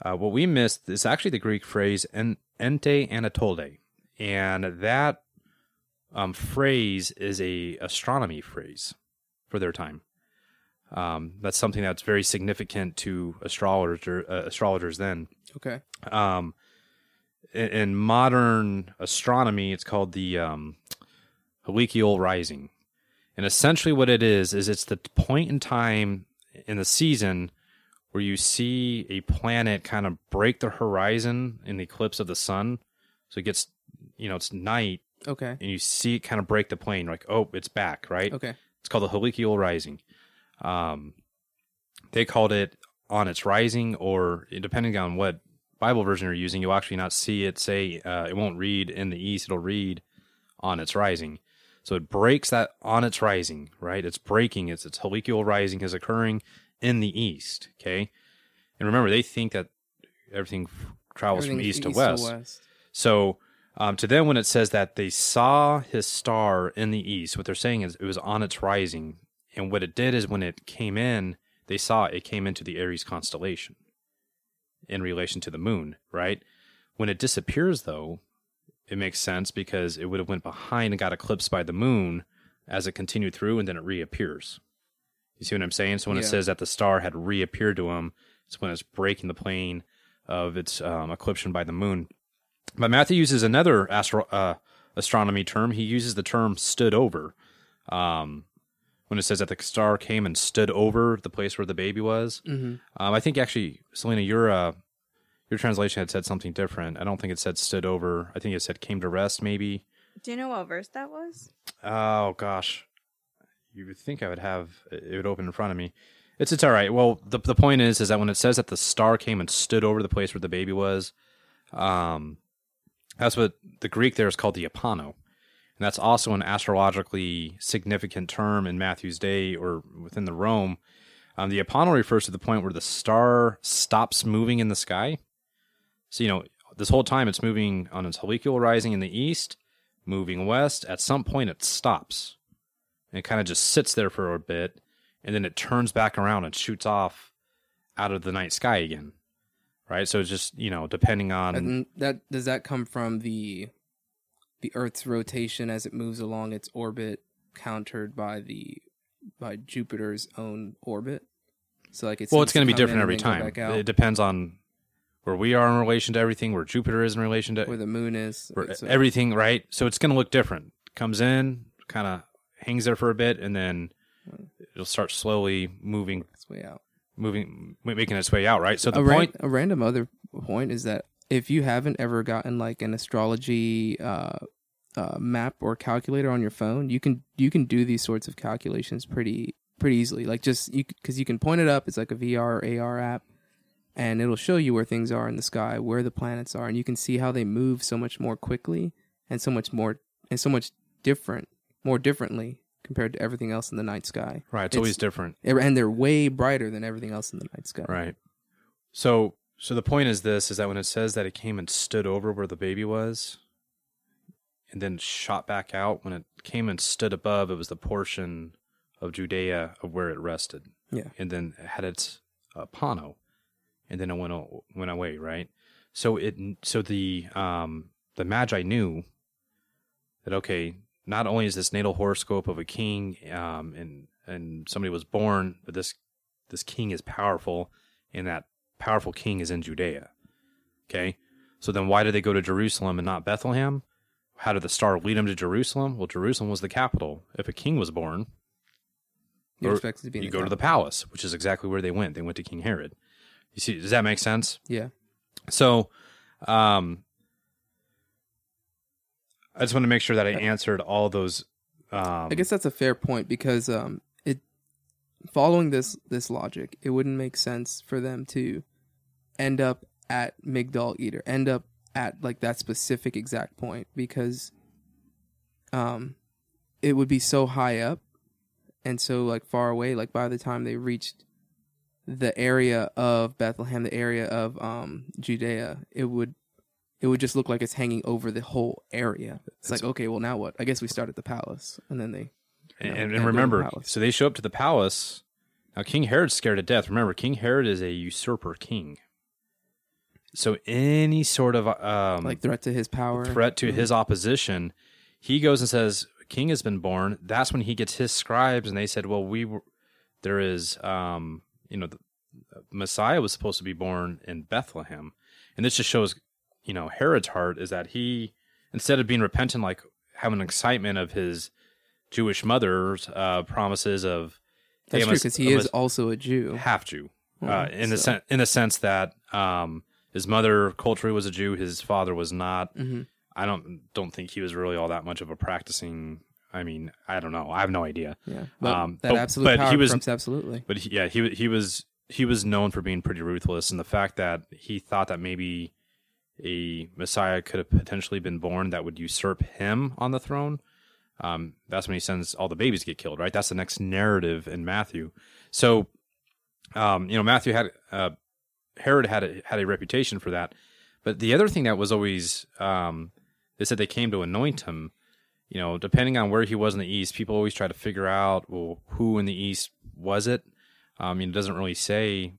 Uh, what we missed is actually the Greek phrase "en- "ente anatole," and that um, phrase is a astronomy phrase for their time. Um, that's something that's very significant to astrologer, uh, astrologers then. Okay. Um, in, in modern astronomy, it's called the um, rising, and essentially what it is is it's the point in time in the season where you see a planet kind of break the horizon in the eclipse of the sun. So it gets, you know, it's night, Okay. and you see it kind of break the plane, like, oh, it's back, right? Okay. It's called the heliacal rising. Um, they called it on its rising, or depending on what Bible version you're using, you'll actually not see it say uh, it won't read in the east. It'll read on its rising. So it breaks that on its rising, right? It's breaking. It's its heliacal rising is occurring in the east. Okay, and remember they think that everything travels from east, to, west. west. So um, to them, when it says that they saw his star in the east, what they're saying is it was on its rising. And what it did is when it came in, they saw it came into the Aries constellation in relation to the moon, right? When it disappears, though, it makes sense because it would have went behind and got eclipsed by the moon as it continued through, and then it reappears. You see what I'm saying? So when it says that the star had reappeared to him, it's when it's breaking the plane of its um, eclipsion by the moon. But Matthew uses another astro- uh, astronomy term. He uses the term "stood over." Um, when it says that the star came and stood over the place where the baby was, hmm um, I think actually, Selena, your uh, your translation had said something different. I don't think it said "stood over." I think it said "came to rest." Maybe. Do you know what verse that was? Oh gosh, you would think I would have it would open in front of me. It's it's all right. Well, the the point is is that when it says that the star came and stood over the place where the baby was, um, that's what the Greek there is called the apano, and that's also an astrologically significant term in Matthew's day or within the Rome. Um, the apano refers to the point where the star stops moving in the sky. So you know this whole time it's moving on its heliacal rising in the east, moving west. At some point it stops, and it kind of just sits there for a bit, and then it turns back around and shoots off out of the night sky again. Right, so it's just you know depending on And that does that come from the the Earth's rotation as it moves along its orbit, countered by the by Jupiter's own orbit. So like it's well, it's going to be different every time. It depends on where we are in relation to everything, where Jupiter is in relation to where the moon is. where So- everything, right? So it's going to look different. Comes in, kind of hangs there for a bit, and then it'll start slowly moving, it's way out. moving, making its way out, right? So the a, ran- point, a random other point is that if you haven't ever gotten like an astrology uh, uh, map or calculator on your phone, you can you can do these sorts of calculations pretty pretty easily. Like just you because you can point it up. It's like a VR or AR app, and it'll show you where things are in the sky, where the planets are, and you can see how they move so much more quickly and so much more and so much different, more differently compared to everything else in the night sky. right? It's, it's- always different, And they're way brighter than everything else in the night sky. right? So, so the point is this: is that when it says that it came and stood over where the baby was, and then shot back out, when it came and stood above, it was the portion of Judea of where it rested. Yeah. and then it had its uh, pano, and then it went went away, right? So it so the um the magi knew that okay, not only is this natal horoscope of a king um and and somebody was born, but this this king is powerful, and that powerful king is in Judea. Okay, so then why did they go to Jerusalem and not Bethlehem? How did the star lead them to Jerusalem? Well, Jerusalem was the capital. If a king was born, You're expected to be. in you go to the palace, which is exactly where they went. They went to King Herod. You see, does that make sense? Yeah. So, um, I just want to make sure that I answered all those. Um, I guess that's a fair point because um, it following this this logic, it wouldn't make sense for them to end up at Migdal either, end up at like that specific exact point because um, it would be so high up and so like far away. Like by the time they reached the area of Bethlehem, the area of um, Judea, it would it would just look like it's hanging over the whole area. It's like, okay, well now what? I guess we start at the palace, and then they. you And, know, and, end in the remember, so they show up to the palace. Now, King Herod's scared to death. Remember, King Herod is a usurper king. So any sort of um, like threat to his power. threat to his opposition, he goes and says, "King has been born." That's when he gets his scribes, and they said, "Well, we were there is, um, you know, the Messiah was supposed to be born in Bethlehem," and this just shows, you know, Herod's heart is that he instead of being repentant, like having excitement of his Jewish mother's uh, promises of That's hey, true because he is also a Jew. half Jew, uh, Oh, in the so- sen- in the sense that um, his mother culturally was a Jew, his father was not. Mhm. I don't don't think he was really all that much of a practicing. I mean, I don't know. I have no idea. Yeah, but Um, that but- absolute but power he was- absolutely. But he, yeah, he he was he was known for being pretty ruthless, and the fact that he thought that maybe a Messiah could have potentially been born that would usurp him on the throne. Um, that's when he sends all the babies get killed. Right. That's the next narrative in Matthew. So, um, you know, Matthew had uh, Herod had a, had a reputation for that. But the other thing that was always um, they said they came to anoint him. You know, depending on where he was in the east, people always try to figure out well who in the east was it. Um, I mean, it doesn't really say.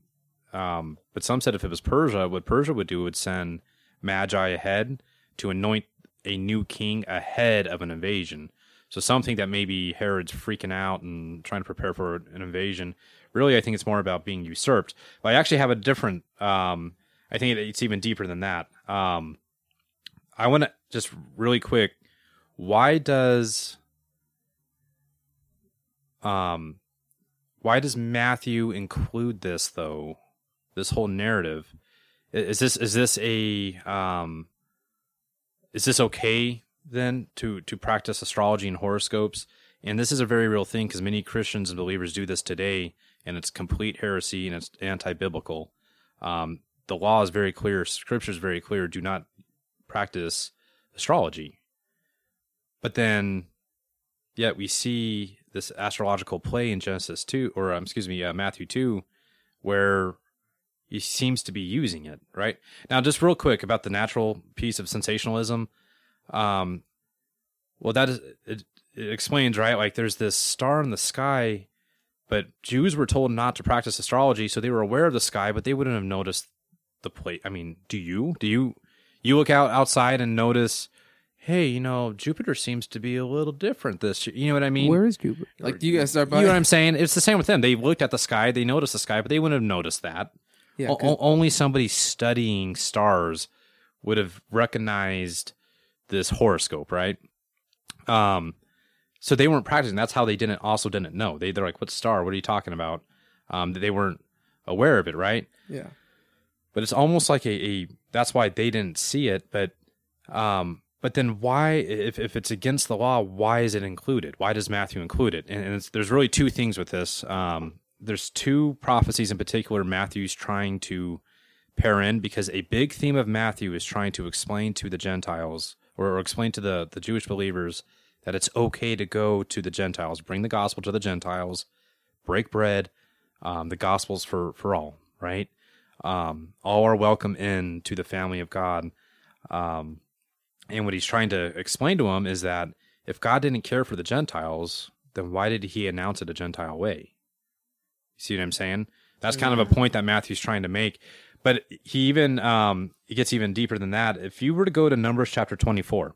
Um, but some said if it was Persia, what Persia would do would send magi ahead to anoint a new king ahead of an invasion. So something that maybe Herod's freaking out and trying to prepare for an invasion. Really, I think it's more about being usurped. But I actually have a different. Um, I think it's even deeper than that. Um, I want to just really quick. Why does um, why does Matthew include this though? This whole narrative is this is this a um, is this okay then to to practice astrology and horoscopes? And this is a very real thing because many Christians and believers do this today, and it's complete heresy and it's anti-biblical. Um, the law is very clear, Scripture is very clear. Do not practice astrology. But then, yet we see this astrological play in Genesis two, or um, excuse me, uh, Matthew two, where he seems to be using it. Right now, just real quick about the natural piece of sensationalism. Um, well, that is it, it explains right. Like there's this star in the sky, but Jews were told not to practice astrology, so they were aware of the sky, but they wouldn't have noticed the plate. I mean, do you? Do you? You look out outside and notice, hey, you know, Jupiter seems to be a little different this. year. You know what I mean? Where is Jupiter? Like, do you guys start by? you know what I'm saying? It's the same with them. They looked at the sky, they noticed the sky, but they wouldn't have noticed that. yeah, O- o- only somebody studying stars would have recognized this horoscope, right? Um, so they weren't practicing. That's how they didn't also didn't know. They they're like, "What star? What are you talking about?" Um, they weren't aware of it, right? yeah, But it's almost like a, a that's why they didn't see it. But um, but then why, if if it's against the law, why is it included? Why does Matthew include it? And, and it's, there's really two things with this. Um, there's two prophecies in particular Matthew's trying to pair in because a big theme of Matthew is trying to explain to the Gentiles or, explain to the, the Jewish believers that it's okay to go to the Gentiles, bring the gospel to the Gentiles, break bread, um, the gospel's for, for all, right? Um, all are welcome in to the family of God. Um, and what he's trying to explain to them is that if God didn't care for the Gentiles, then why did he announce it a Gentile way? You see what I'm saying? That's kind of a point that Matthew's trying to make. But he even um, it gets even deeper than that. If you were to go to Numbers chapter 24,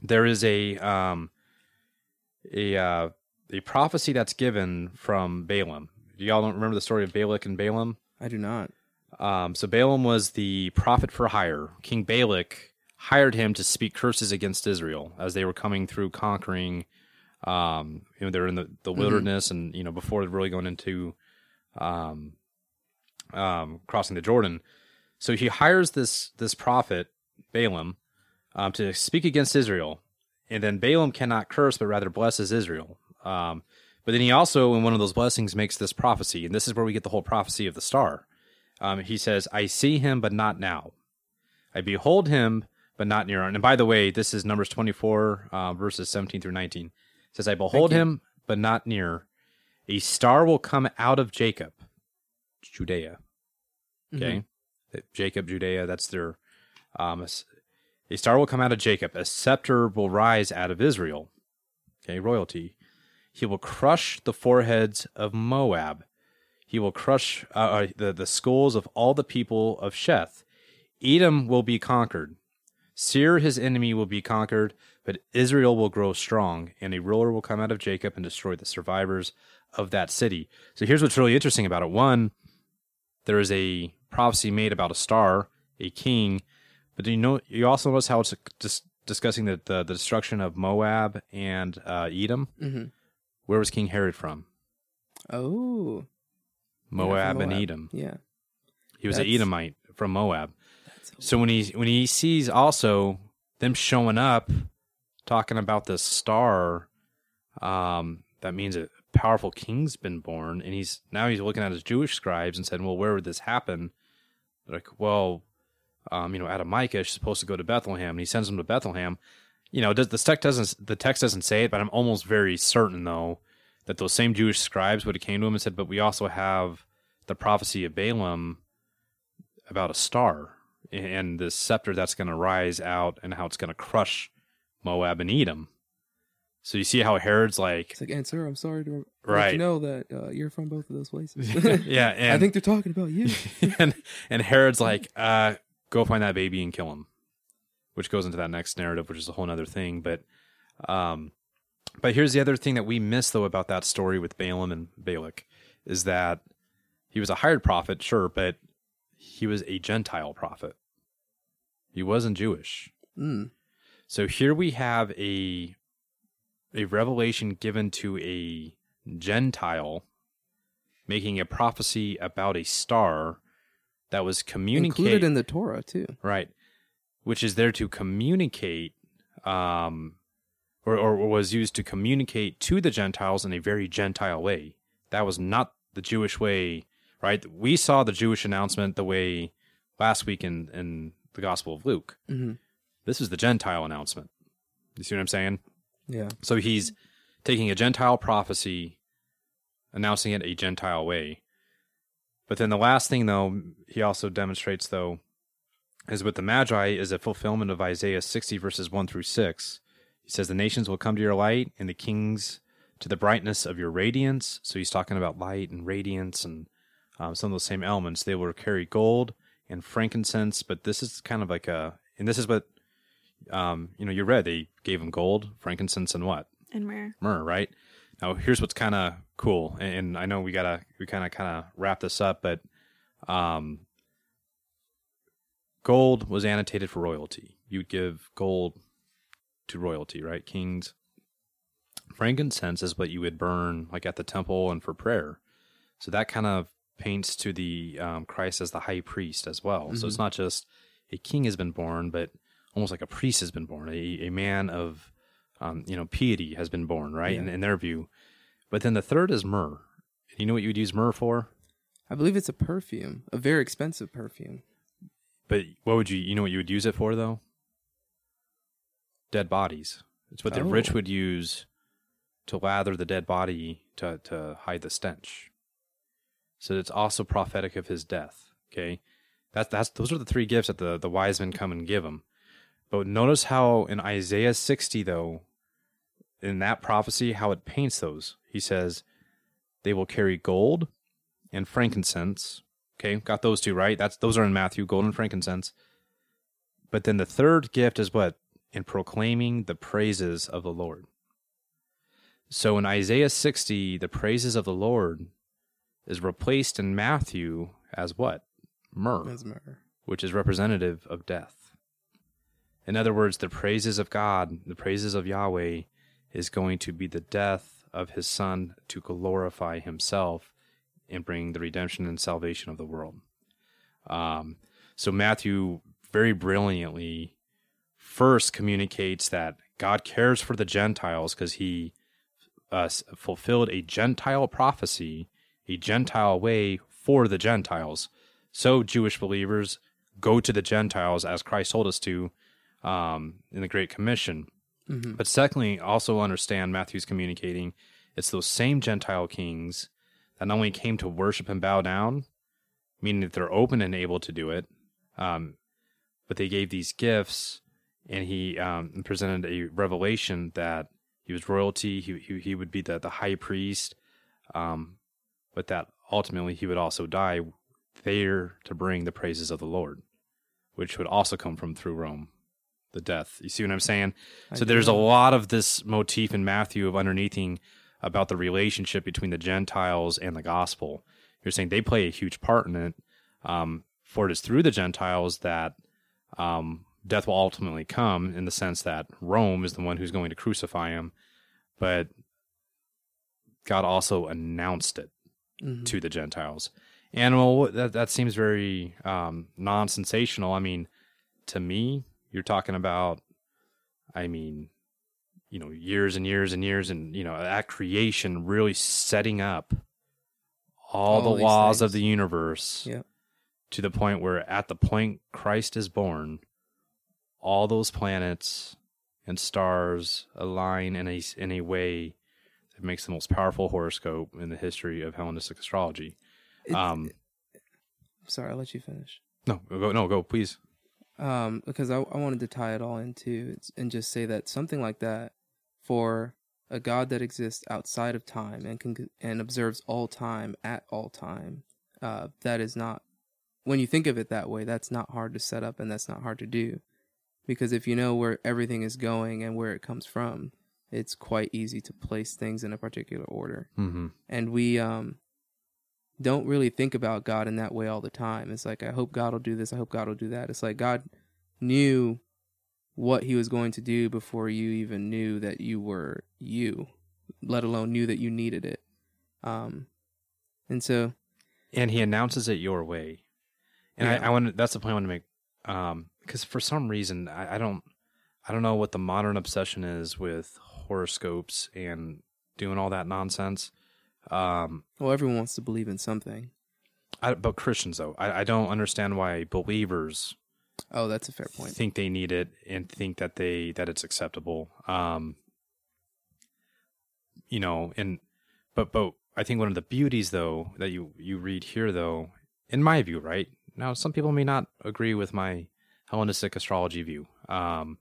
there is a um, a uh, a prophecy that's given from Balaam. Y'all don't remember the story of Balak and Balaam? I do not. Um, so Balaam was the prophet for hire. King Balak hired him to speak curses against Israel as they were coming through conquering. Um, you know, they're in the, the wilderness, and you know, before really going into um, um, crossing the Jordan. So he hires this this prophet Balaam um, to speak against Israel, and then Balaam cannot curse, but rather blesses Israel. Um, but then he also, in one of those blessings, makes this prophecy, and this is where we get the whole prophecy of the star. Um, he says, "I see him, but not now. I behold him, but not near." And by the way, this is Numbers twenty-four, uh, verses seventeen through nineteen. It says, "I behold him, but not near. A star will come out of Jacob, Judea." Okay, Jacob, Judea. That's their Um, a, star will come out of Jacob. A scepter will rise out of Israel. Okay, royalty. He will crush the foreheads of Moab. He will crush uh, uh, the, the skulls of all the people of Sheth. Edom will be conquered. Seir, his enemy, will be conquered, but Israel will grow strong, and a ruler will come out of Jacob and destroy the survivors of that city. So here's what's really interesting about it. One, there is a prophecy made about a star, a king, but do you know? You also notice how it's dis- discussing the, the the destruction of Moab and uh, Edom. hmm Where was King Herod from? Oh, yeah, Moab, and Edom. Yeah. He was an Edomite from Moab. So when he when he sees also them showing up, talking about this star, um, that means a powerful king's been born, and he's now he's looking at his Jewish scribes and said, "Well, where would this happen?" They're like, "Well, um, you know, Adamicah is supposed to go to Bethlehem," and he sends them to Bethlehem. You know, does the text doesn't the text doesn't say it, but I'm almost very certain though that those same Jewish scribes would have came to him and said, "But we also have the prophecy of Balaam about a star." and this scepter that's going to rise out and how it's going to crush Moab and Edom. So you see how Herod's like, It's like, and sir, I'm sorry to let Right. you know that uh, you're from both of those places. <laughs> yeah, <laughs> and I think they're talking about you. <laughs> and and Herod's like, uh, go find that baby and kill him, which goes into that next narrative, which is a whole other thing. But, um, but here's the other thing that we miss though about that story with Balaam and Balak is that he was a hired prophet, sure, but he was a Gentile prophet. He wasn't Jewish. Mm. So here we have a a revelation given to a Gentile making a prophecy about a star that was communicated Included in the Torah too. right, which is there to communicate um or, or was used to communicate to the Gentiles in a very Gentile way. That was not the Jewish way, right? We saw the Jewish announcement the way last week in, in the Gospel of Luke. hmm This is the Gentile announcement. You see what I'm saying? Yeah. So he's taking a Gentile prophecy, announcing it a Gentile way. But then the last thing, though, he also demonstrates, though, is with the Magi is a fulfillment of Isaiah 60, verses 1 through 6. He says, The nations will come to your light, and the kings to the brightness of your radiance. So he's talking about light and radiance and um, some of those same elements. They will carry gold and frankincense, but this is kind of like a, and this is what um, you know, you read they gave him gold, frankincense, and what And myrrh. myrrh, right? Now, here's what's kind of cool, and, and I know we gotta we kind of kind of wrap this up, but um, gold was annotated for royalty. You'd give gold to royalty, right? Kings. Frankincense is what you would burn like at the temple and for prayer. So that kind of paints to the um, Christ as the high priest as well. So it's not just a king has been born, but almost like a priest has been born, a, a man of um, you know piety has been born, right? Yeah. In, in their view. But then the third is myrrh. You know what you would use myrrh for? I believe it's a perfume, a very expensive perfume. But what would you you know what you would use it for though? Dead bodies. It's what the Oh. rich would use to lather the dead body to to hide the stench. So it's also prophetic of his death. Okay, that's that's those are the three gifts that the the wise men come and give him. But notice how in Isaiah sixty though, in that prophecy, how it paints those. He says, "They will carry gold and frankincense." Okay, got those two right. That's those are in Matthew, gold and frankincense. But then the third gift is what? In proclaiming the praises of the Lord. So in Isaiah 60, the praises of the Lord is replaced in Matthew as what? Myrrh, Mesmer. which is representative of death. In other words, the praises of God, the praises of Yahweh, is going to be the death of his son to glorify himself and bring the redemption and salvation of the world. Um, so Matthew very brilliantly first communicates that God cares for the Gentiles because he uh, fulfilled a Gentile prophecy, a Gentile way for the Gentiles. So Jewish believers go to the Gentiles as Christ told us to um, in the Great Commission. hmm But secondly, also understand Matthew's communicating it's those same Gentile kings that not only came to worship and bow down, meaning that they're open and able to do it, um, but they gave these gifts, and he um, presented a revelation that he was royalty. He he, he would be the the high priest, um, but that ultimately he would also die there to bring the praises of the Lord, which would also come from through Rome, the death. You see what I'm saying? I so do. there's a lot of this motif in Matthew of underneathing about the relationship between the Gentiles and the gospel. You're saying they play a huge part in it. Um, for it is through the Gentiles that um, death will ultimately come, in the sense that Rome is the one who's going to crucify him, but God also announced it Mhm. to the Gentiles. And well, that that seems very um, non-sensational. I mean, to me, you're talking about, I mean, you know, years and years and years, and you know, at creation, really setting up all, All the laws of the universe Yep. to the point where, at the point Christ is born, all those planets and stars align in a in a way that makes the most powerful horoscope in the history of Hellenistic astrology. It- Um, Sorry, I'll let you finish. no, go, no, go, please. Um, because I, I wanted to tie it all into and just say that something like that for a God that exists outside of time and can and observes all time at all time, uh, that is not when you think of it that way. That's not hard to set up and that's not hard to do, because if you know where everything is going and where it comes from, it's quite easy to place things in a particular order Mm-hmm. and we um don't really think about God in that way all the time. It's like I hope God will do this, I hope God will do that. It's like God knew what he was going to do before you even knew that you were you, let alone knew that you needed it. Um and so And he announces it your way. And Yeah. I, I want that's the point I want to make. Um, because for some reason I, I don't, I don't know what the modern obsession is with horoscopes and doing all that nonsense. Um, well everyone wants to believe in something. I, but Christians though, I, I don't understand why believers Oh, that's a fair point. think they need it and think that they that it's acceptable. Um, you know, and but but I think one of the beauties though that you you read here though, in my view, right now, some people may not agree with my Hellenistic astrology view. Um,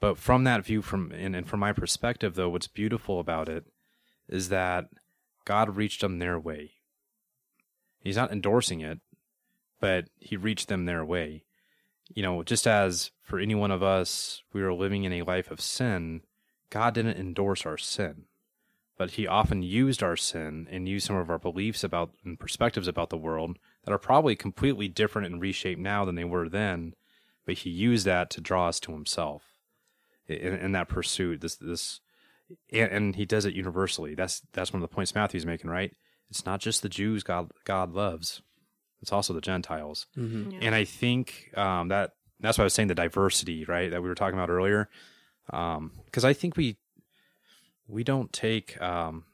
but from that view, from and, and from my perspective, though, what's beautiful about it is that God reached them their way. He's not endorsing it, but He reached them their way you know, just as for any one of us, we were living in a life of sin, God didn't endorse our sin. But he often used our sin and used some of our beliefs about and perspectives about the world that are probably completely different and reshaped now than they were then. But he used that to draw us to himself in, in that pursuit. This, this, and, and he does it universally. That's that's one of the points Matthew's making, right? It's not just the Jews God God loves; it's also the Gentiles. hmm Yeah. And I think um, that that's why I was saying the diversity, right, that we were talking about earlier. Because I think we we don't take, um,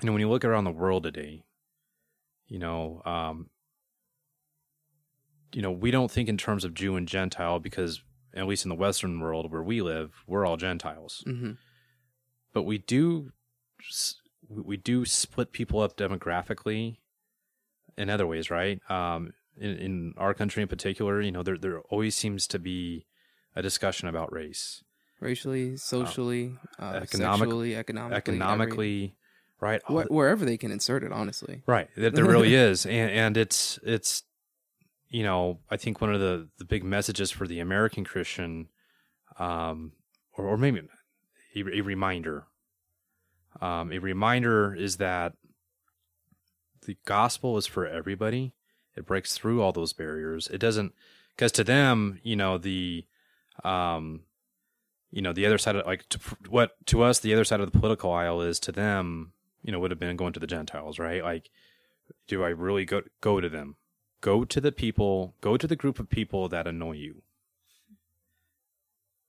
you know, when you look around the world today, you know, um, you know, we don't think in terms of Jew and Gentile because at least in the Western world where we live, we're all Gentiles. hmm But we do we do split people up demographically in other ways, right? Um, in, in our country in particular, you know, there there always seems to be a discussion about race, Racially, socially, uh, economic- sexually, economically, every- economically, right? Wh- wherever they can insert it. Honestly, Right. That there really <laughs> is. And and it's it's you know, I think one of the the big messages for the American Christian um or, or maybe a, a reminder. Um a reminder is that the gospel is for everybody. It breaks through all those barriers. It doesn't cuz to them, you know, the um you know, the other side of like to, what to us the other side of the political aisle is to them you know would have been going to the gentiles right like do i really go go to them go to the people go to the group of people that annoy you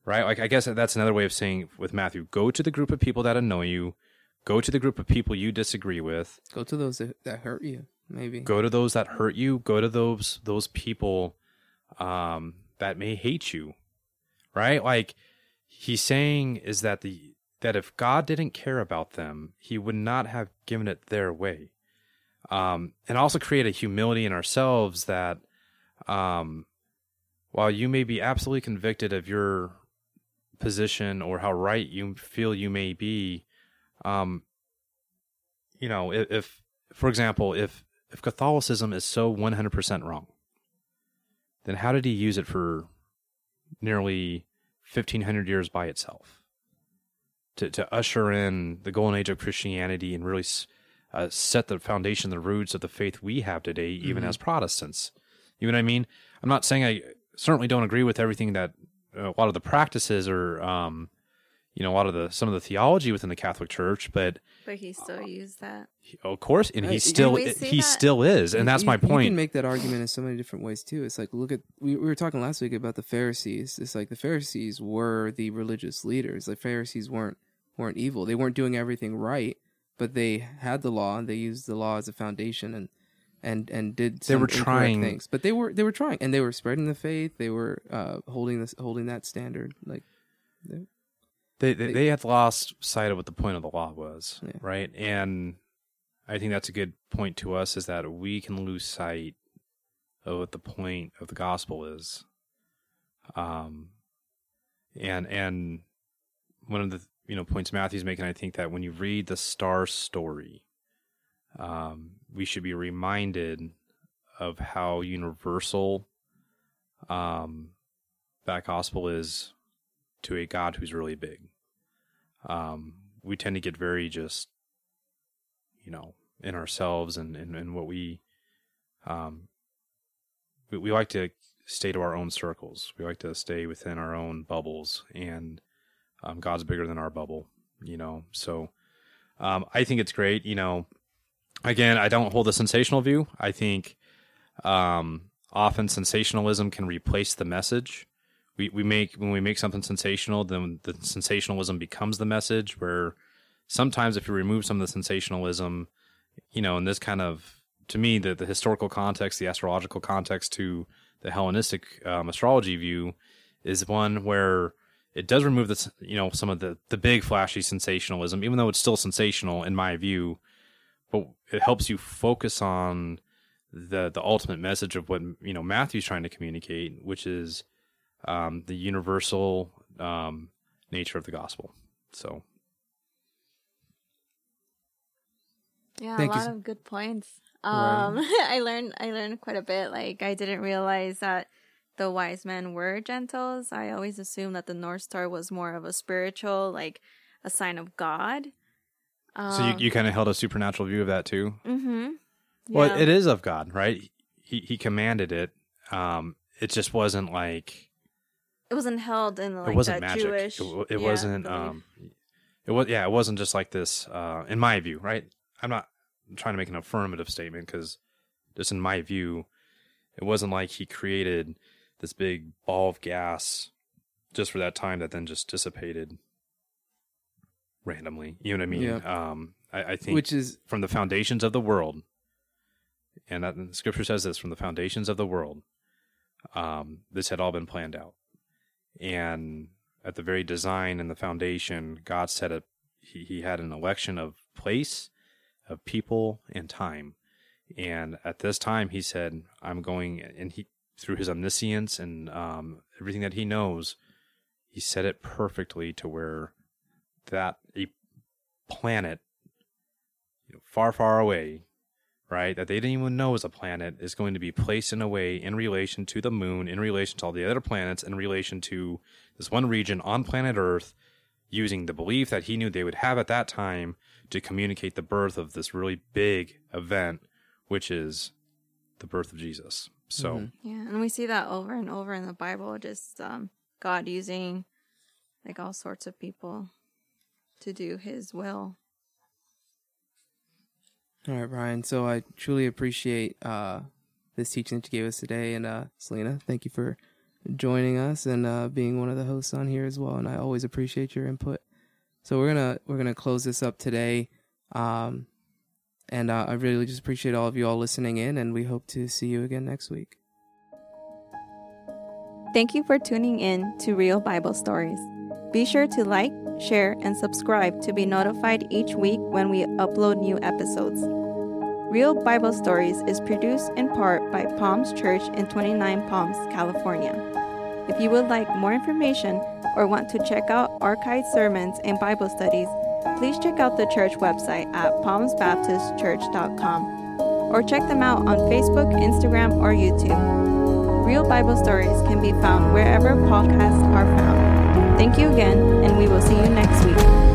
right? Like i guess that's another way of saying with matthew go to the group of people that annoy you. Go to the group of people you disagree with. Go to those that, that hurt you. Maybe. Go to those that hurt you. Go to those those people um that may hate you right? Like he's saying is that the that if god didn't care about them he would not have given it their way. Um and also create a humility in ourselves that um while you may be absolutely convicted of your position or how right you feel you may be, um, you know, if, if for example, if if Catholicism is so 100% wrong, then how did he use it for nearly 1500 years by itself? To, to usher in the golden age of Christianity and really uh, set the foundation, the roots of the faith we have today, even Mhm. as Protestants. You know what I mean? I'm not saying I certainly don't agree with everything that a lot of the practices or, um, you know, a lot of the some of the theology within the Catholic Church, but But he still used that. he- of course, and Uh, he you- still he that- still is, and that's You- my point. You can make that argument in so many different ways too. It's like look at we, we were talking last week about the Pharisees. It's like the Pharisees were the religious leaders. The Pharisees weren't weren't evil. They weren't doing everything right, but they had the law and they used the law as a foundation and and and did They were trying- things. But they were they were trying and they were spreading the faith. They were uh, holding this holding that standard. Like they, they they- they had lost sight of what the point of the law was, Yeah. right? And I think that's a good point to us is that we can lose sight of what the point of the gospel is. Um, and and one of the you know points Matthew's making, I think that when you read the star story, um, we should be reminded of how universal um, that gospel is to a God who's really big. Um, we tend to get very just, you know, in ourselves and, and, and what we, um, we, we like to stay to our own circles. We like to stay within our own bubbles and, um, God's bigger than our bubble, you know? So, um, I think it's great. You know, again, I don't hold the sensational view. I think, um, often sensationalism can replace the message we, we make when we make something sensational, then the sensationalism becomes the message. Where sometimes if you remove some of the sensationalism, you know, in this kind of to me the the historical context, the astrological context to the Hellenistic um, astrology view is one where it does remove the you know some of the the big flashy sensationalism, even though it's still sensational in my view, but it helps you focus on the the ultimate message of what you know Matthew's trying to communicate, which is um, the universal um, nature of the gospel. So Yeah, Thank a lot so- of good points. Right. Um, <laughs> I learned I learned quite a bit. Like I didn't realize that the wise men were Gentiles. I always assumed that the North Star was more of a spiritual, like a sign of God. Um, so you, you kind of held a supernatural view of that too. Mm-hmm. Well, it is of God, right? He he commanded it. Um, it just wasn't like It wasn't held in like it wasn't that magic. Jewish. it it yeah, wasn't. Um, it was yeah. It wasn't just like this. Uh, in my view, right? I'm not trying to make an affirmative statement because just in my view, it wasn't like he created this big ball of gas just for that time that then just dissipated randomly. You know what I mean? Um, I, I think which is from the foundations of the world, and that the scripture says this from the foundations of the world, um, this had all been planned out. And at the very design and the foundation, God said it. He, he had an election of place, of people, and time. And at this time, he said, "I'm going." And he, through his omniscience and um, everything that he knows, he said it perfectly to where that planet you know, far, far away, right, that they didn't even know was a planet, is going to be placed in a way in relation to the moon, in relation to all the other planets, in relation to this one region on planet Earth, using the belief that he knew they would have at that time to communicate the birth of this really big event, which is the birth of Jesus. So, Mhm. Yeah, and we see that over and over in the Bible. Just um, God using like all sorts of people to do His will. All right, Ryan. So I truly appreciate uh, this teaching that you gave us today, and uh, Selena, thank you for joining us and uh, being one of the hosts on here as well. And I always appreciate your input. So we're gonna we're gonna close this up today, um, and uh, I really just appreciate all of you all listening in, and we hope to see you again next week. Thank you for tuning in to Real Bible Stories. Be sure to like, share, and subscribe to be notified each week when we upload new episodes. Real Bible Stories is produced in part by Palms Church in 29 Palms, California. If you would like more information or want to check out archived sermons and Bible studies, please check out the church website at palmsbaptistchurch.com or check them out on Facebook, Instagram, or YouTube. Real Bible stories can be found wherever podcasts are found. Thank you again, and we will see you next week.